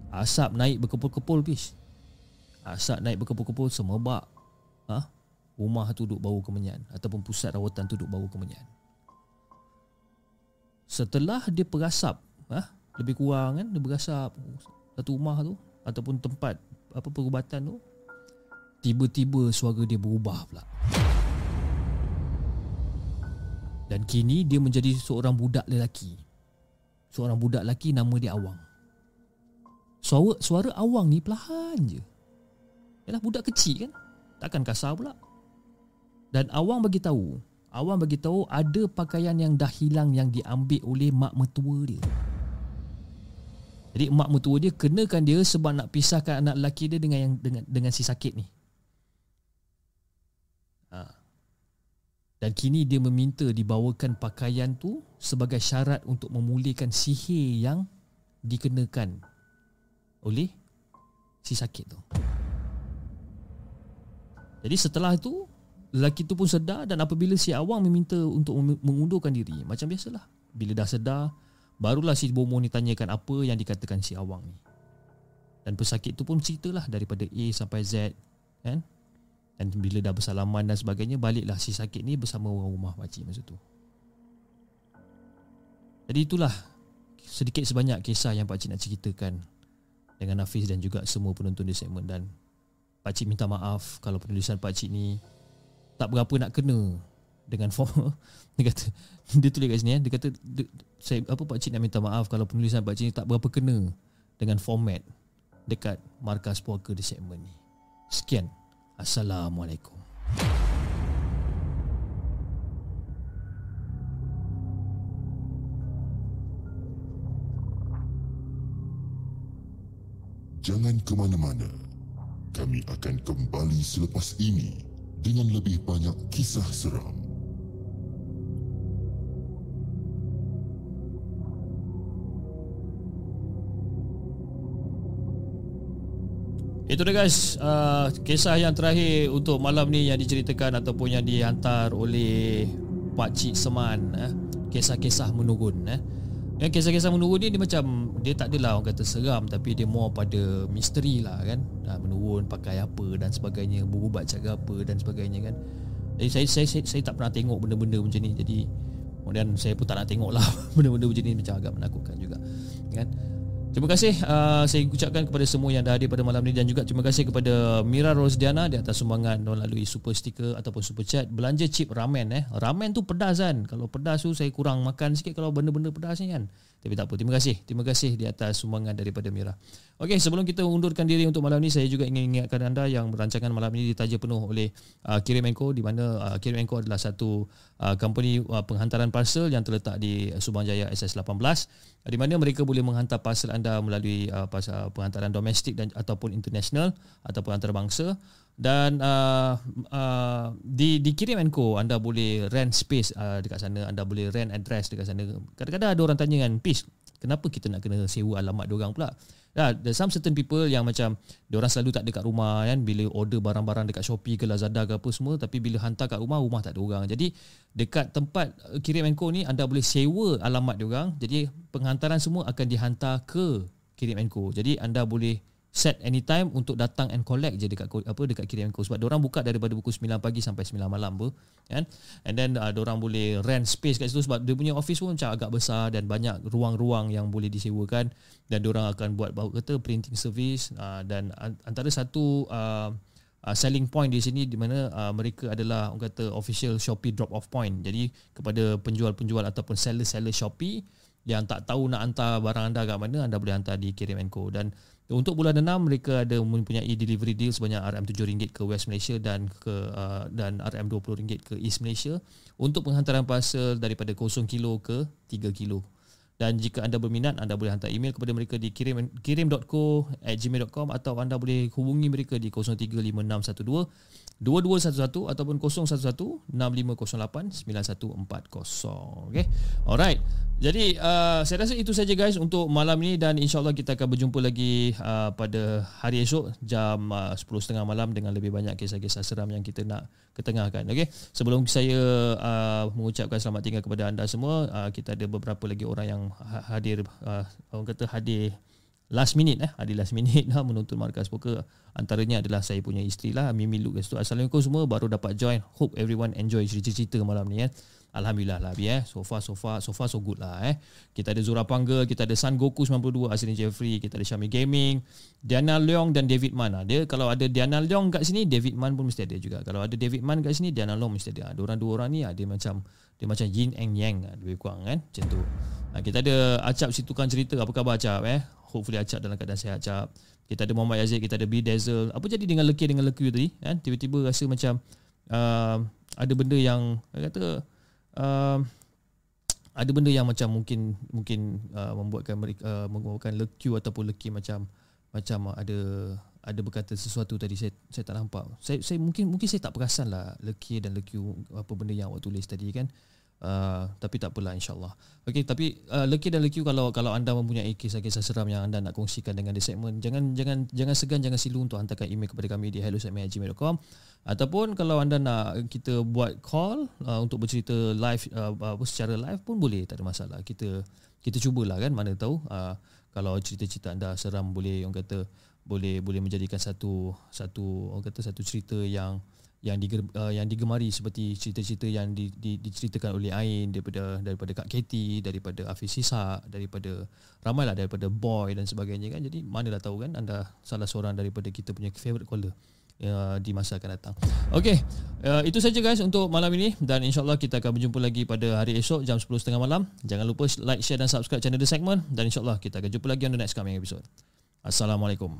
Asap naik berkepul-kepul bis. Asap naik berkepul-kepul semebak ha? Rumah tu duduk bau kemenyan Ataupun pusat rawatan tu duduk bau kemenyan Setelah dia perasap ha? Lebih kurang kan Dia berasap Satu rumah tu Ataupun tempat apa perubatan tu Tiba-tiba suara dia berubah pula Dan kini dia menjadi seorang budak lelaki. Seorang budak lelaki nama dia Awang. Suara, suara Awang ni perlahan je. Yalah budak kecil kan? Takkan kasar pula. Dan Awang bagi tahu, Awang bagi tahu ada pakaian yang dah hilang yang diambil oleh mak mertua dia. Jadi mak mertua dia kenakan dia sebab nak pisahkan anak lelaki dia dengan yang dengan dengan si sakit ni. Ha. Dan kini dia meminta dibawakan pakaian tu sebagai syarat untuk memulihkan sihir yang dikenakan oleh si sakit tu. Jadi setelah itu lelaki tu pun sedar dan apabila si awang meminta untuk mengundurkan diri macam biasalah bila dah sedar Barulah si Bomo ni tanyakan apa yang dikatakan si Awang ni. Dan pesakit tu pun ceritalah daripada A sampai Z. Kan? Dan bila dah bersalaman dan sebagainya, baliklah si sakit ni bersama orang rumah pakcik masa tu. Jadi itulah sedikit sebanyak kisah yang pakcik nak ceritakan dengan Hafiz dan juga semua penonton di segmen. Dan pakcik minta maaf kalau penulisan pakcik ni tak berapa nak kena dengan form. [laughs] Dia kata dia tulis kat sini eh. Dia kata saya apa pak cik nak minta maaf kalau penulisan pak cik ni tak berapa kena dengan format dekat markas puaka di segmen ni. Sekian. Assalamualaikum. Jangan ke mana-mana. Kami akan kembali selepas ini dengan lebih banyak kisah seram. Itu dia guys uh, Kisah yang terakhir Untuk malam ni Yang diceritakan Ataupun yang dihantar oleh Pak Cik Seman eh. Kisah-kisah menurun eh. Yang kisah-kisah menurun ni Dia macam Dia tak adalah orang kata seram Tapi dia more pada Misteri lah kan. Uh, Menurun pakai apa Dan sebagainya Berubat cara apa Dan sebagainya kan. Jadi saya, saya, saya, saya tak pernah tengok Benda-benda macam ni Jadi Kemudian saya pun tak nak tengok lah [laughs] Benda-benda macam ni Macam agak menakutkan juga Kan Terima kasih uh, saya ucapkan kepada semua yang dah hadir pada malam ini dan juga terima kasih kepada Mira Rosdiana di atas sumbangan melalui super sticker ataupun super chat belanja chip ramen eh. Ramen tu pedas kan. Kalau pedas tu saya kurang makan sikit kalau benda-benda pedas ni kan. Tapi tak apa. Terima kasih. Terima kasih di atas sumbangan daripada Mira. Okey, sebelum kita undurkan diri untuk malam ini saya juga ingin ingatkan anda yang rancangan malam ini ditaja penuh oleh uh, Kirim Enco di mana uh, Kirim Enco adalah satu uh, company uh, penghantaran parcel yang terletak di Subang Jaya SS18 di mana mereka boleh menghantar parcel anda melalui uh, pasal penghantaran domestik dan ataupun international ataupun antarabangsa dan uh, uh, di di Kirim Co anda boleh rent space uh, dekat sana anda boleh rent address dekat sana kadang-kadang ada orang tanya kan Pis kenapa kita nak kena sewa alamat dia orang pula Ya, there's some certain people yang macam dia orang selalu tak ada kat rumah kan bila order barang-barang dekat Shopee ke Lazada ke apa semua tapi bila hantar kat rumah rumah tak ada orang. Jadi dekat tempat uh, kirim Enco ni anda boleh sewa alamat dia orang. Jadi penghantaran semua akan dihantar ke kirim Enco. Jadi anda boleh set anytime untuk datang and collect je dekat apa dekat kirim ko sebab orang buka daripada pukul 9 pagi sampai 9 malam ber kan? And then uh, orang boleh rent space kat situ sebab dia punya office pun macam agak besar dan banyak ruang-ruang yang boleh disewakan. Dan orang akan buat bau kata printing service uh, dan antara satu uh, uh, selling point di sini di mana uh, mereka adalah orang kata official Shopee drop off point. Jadi kepada penjual-penjual ataupun seller-seller Shopee yang tak tahu nak hantar barang anda kat mana anda boleh hantar di Kirim Co dan untuk bulan 6 mereka ada mempunyai delivery deal sebanyak RM7 ke West Malaysia dan ke uh, dan RM20 ke East Malaysia untuk penghantaran parcel daripada 0 kilo ke 3 kilo. Dan jika anda berminat anda boleh hantar email kepada mereka di kirim kirim.co@gmail.com atau anda boleh hubungi mereka di 035612 2211 ataupun 011-6508-9140. Okay. Alright. Jadi uh, saya rasa itu saja guys untuk malam ini dan insyaAllah kita akan berjumpa lagi uh, pada hari esok jam uh, 10.30 malam dengan lebih banyak kisah-kisah seram yang kita nak ketengahkan. Okay. Sebelum saya uh, mengucapkan selamat tinggal kepada anda semua, uh, kita ada beberapa lagi orang yang ha-, hadir, uh, orang kata hadir last minute eh ada last minute lah menonton markas poker antaranya adalah saya punya isteri lah Mimi Luke tu assalamualaikum semua baru dapat join hope everyone enjoy cerita-cerita malam ni eh Alhamdulillah lah eh. So far so far so far so good lah eh. Kita ada Zura Pangga, kita ada Sun Goku 92, Asrin Jeffrey, kita ada Xiaomi Gaming, Diana Leong dan David Man. Ah, dia kalau ada Diana Leong kat sini, David Man pun mesti ada juga. Kalau ada David Man kat sini, Diana Leong mesti ada. Orang dua orang ni ada macam dia macam yin and yang lah, lebih kurang kan macam tu ha, kita ada Acap situkan cerita apa khabar Acap eh hopefully Acap dalam keadaan sihat Acap kita ada Muhammad Yazid kita ada B Dazzle apa jadi dengan Lekir dengan Lekir tadi kan tiba-tiba rasa macam uh, ada benda yang kata uh, ada benda yang macam mungkin mungkin uh, membuatkan mereka uh, membuatkan leku ataupun leki macam macam ada ada berkata sesuatu tadi saya saya tak nampak. Saya saya mungkin mungkin saya tak perasan lah leki dan leku apa benda yang awak tulis tadi kan. Uh, tapi tak apalah insyaallah. Okey tapi uh, leki dan leku kalau kalau anda mempunyai kisah-kisah seram yang anda nak kongsikan dengan di segmen jangan jangan jangan segan jangan silu untuk hantarkan email kepada kami di hello@gmail.com ataupun kalau anda nak kita buat call uh, untuk bercerita live uh, uh, secara live pun boleh tak ada masalah. Kita kita cubalah kan mana tahu uh, kalau cerita-cerita anda seram boleh orang kata boleh boleh menjadikan satu satu orang kata satu cerita yang yang di, uh, yang digemari seperti cerita-cerita yang di, di, diceritakan oleh Ain daripada daripada Kak Katie daripada Hafiz Sisa daripada ramailah daripada Boy dan sebagainya kan jadi manalah tahu kan anda salah seorang daripada kita punya favorite caller uh, di masa akan datang. Okey, uh, itu saja guys untuk malam ini dan insyaallah kita akan berjumpa lagi pada hari esok jam 10.30 malam. Jangan lupa like, share dan subscribe channel The Segment dan insyaallah kita akan jumpa lagi on the next coming episode. Assalamualaikum.